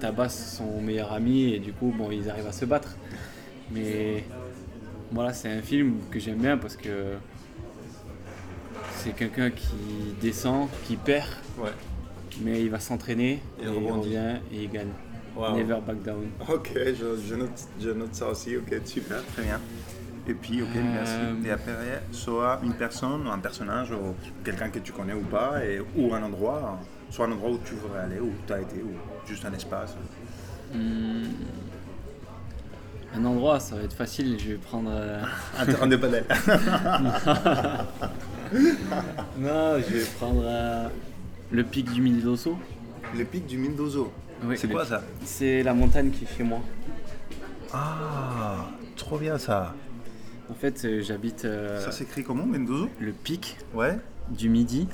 tabasse son meilleur ami et du coup, bon, ils arrivent à se battre. Mais voilà, c'est un film que j'aime bien parce que c'est quelqu'un qui descend, qui perd, Ouais. Mais il va s'entraîner Il et il rebondit. revient et il gagne. Wow. Never back down. Ok, je, je note, je note ça aussi. Ok, super, très bien. Et puis, ok, merci. Euh, Et après, soit une personne, un personnage, ou quelqu'un que tu connais ou pas, et, ou un endroit, soit un endroit où tu voudrais aller, où tu as été, ou juste un espace. Hmm. Un endroit, ça va être facile, je vais prendre. euh, Un terrain de padel. Non, je vais prendre euh, le pic du Midi d'Osso. Le pic du Mendozo. Oui, C'est quoi pic. ça C'est la montagne qui est chez moi. Ah, trop bien ça. En fait, euh, j'habite euh, Ça s'écrit comment, Mendozo le pic Ouais. du Midi,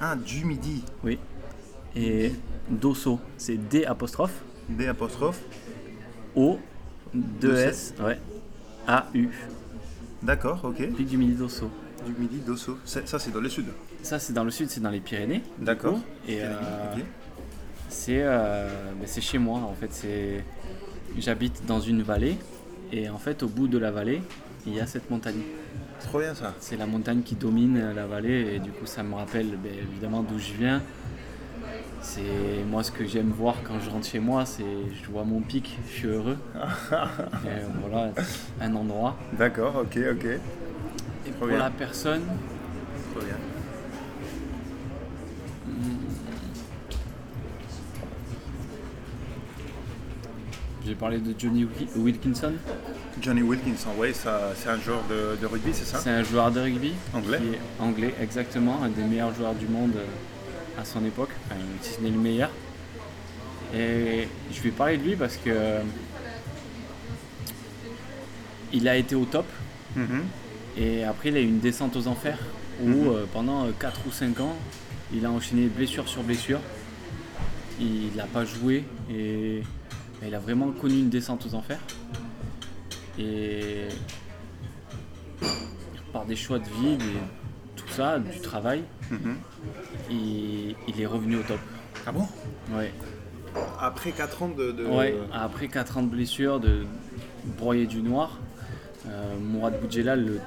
Ah, du midi. oui, et d'Osso. C'est D apostrophe D apostrophe. O 2 Deux S, ouais, A U. D'accord, ok. Pic du Midi d'Osso. Du midi d'Osso. C'est- Ça, c'est dans le sud. Ça, c'est dans le sud, c'est dans les Pyrénées. D'accord. Et euh, c'est euh, ben, c'est chez moi. En fait, c'est j'habite dans une vallée et en fait, au bout de la vallée, il y a cette montagne. Trop bien ça. C'est la montagne qui domine la vallée et du coup ça me rappelle ben, évidemment d'où je viens. C'est moi ce que j'aime voir quand je rentre chez moi, c'est je vois mon pic, je suis heureux. et voilà, un endroit. D'accord, ok, ok. Et Trop pour bien. la personne, Trop bien. J'ai parlé de Johnny Wilki- Wilkinson. Johnny Wilkinson, ça, c'est un joueur de, de rugby, c'est ça? C'est un joueur de rugby. Anglais. qui est anglais, exactement, un des meilleurs joueurs du monde euh, à son époque, enfin, si ce n'est le meilleur. Et je vais parler de lui parce que euh, il a été au top Mhm. et après il a eu une descente aux enfers où Mhm. euh, pendant 4 ou 5 ans il a enchaîné blessure sur blessure. Il n'a pas joué et il a vraiment connu une descente aux enfers. Et par des choix de vie, des- tout ça, du travail, Mhm. il, il est revenu au top. Ah bon? Ouais. Après 4 ans de. de- Ouais, après 4 ans de blessure, de broyer du noir, euh, Mourad Boudjelal, le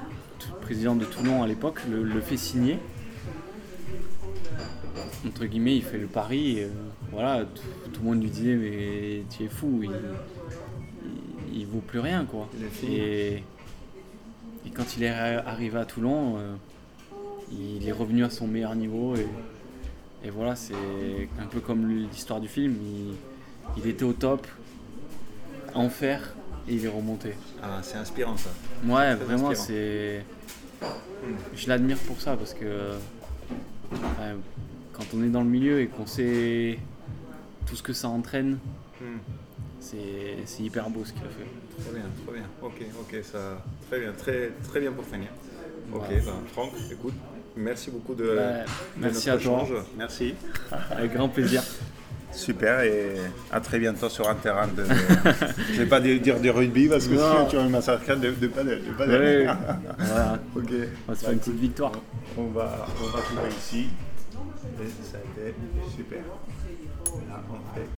président de Toulon à l'époque, le, le fait signer. Entre guillemets, il fait le pari. et, euh, voilà, tout, tout le monde lui disait mais tu es fou, il, il, il vaut plus rien quoi. Et, et quand il est arri- arrivé à Toulon, euh, il est revenu à son meilleur niveau et, et voilà, c'est un peu comme l'histoire du film. Il, il était au top, enfer, et il est remonté. Ah, c'est inspirant ça. Ouais, vraiment, c'est. Je l'admire pour ça parce que enfin, quand on est dans le milieu et qu'on sait tout ce que ça entraîne, Hmm. c'est hyper beau ce qu'il a fait. Trop bien, trop bien. Ok, ok, ça. Très bien, très, très bien pour finir. Ok, Voilà. bah, Franck, écoute, merci beaucoup de. De merci notre à toi. échange. Merci. Avec grand plaisir. Super et à très bientôt sur un terrain de. Je vais pas dire du rugby parce que Non. sinon tu vas me massacrer de, de padel. De padel. Ouais, voilà. ok. On va se faire une petite victoire. On va, on va couper ici. Et ça a été super. Là, on fait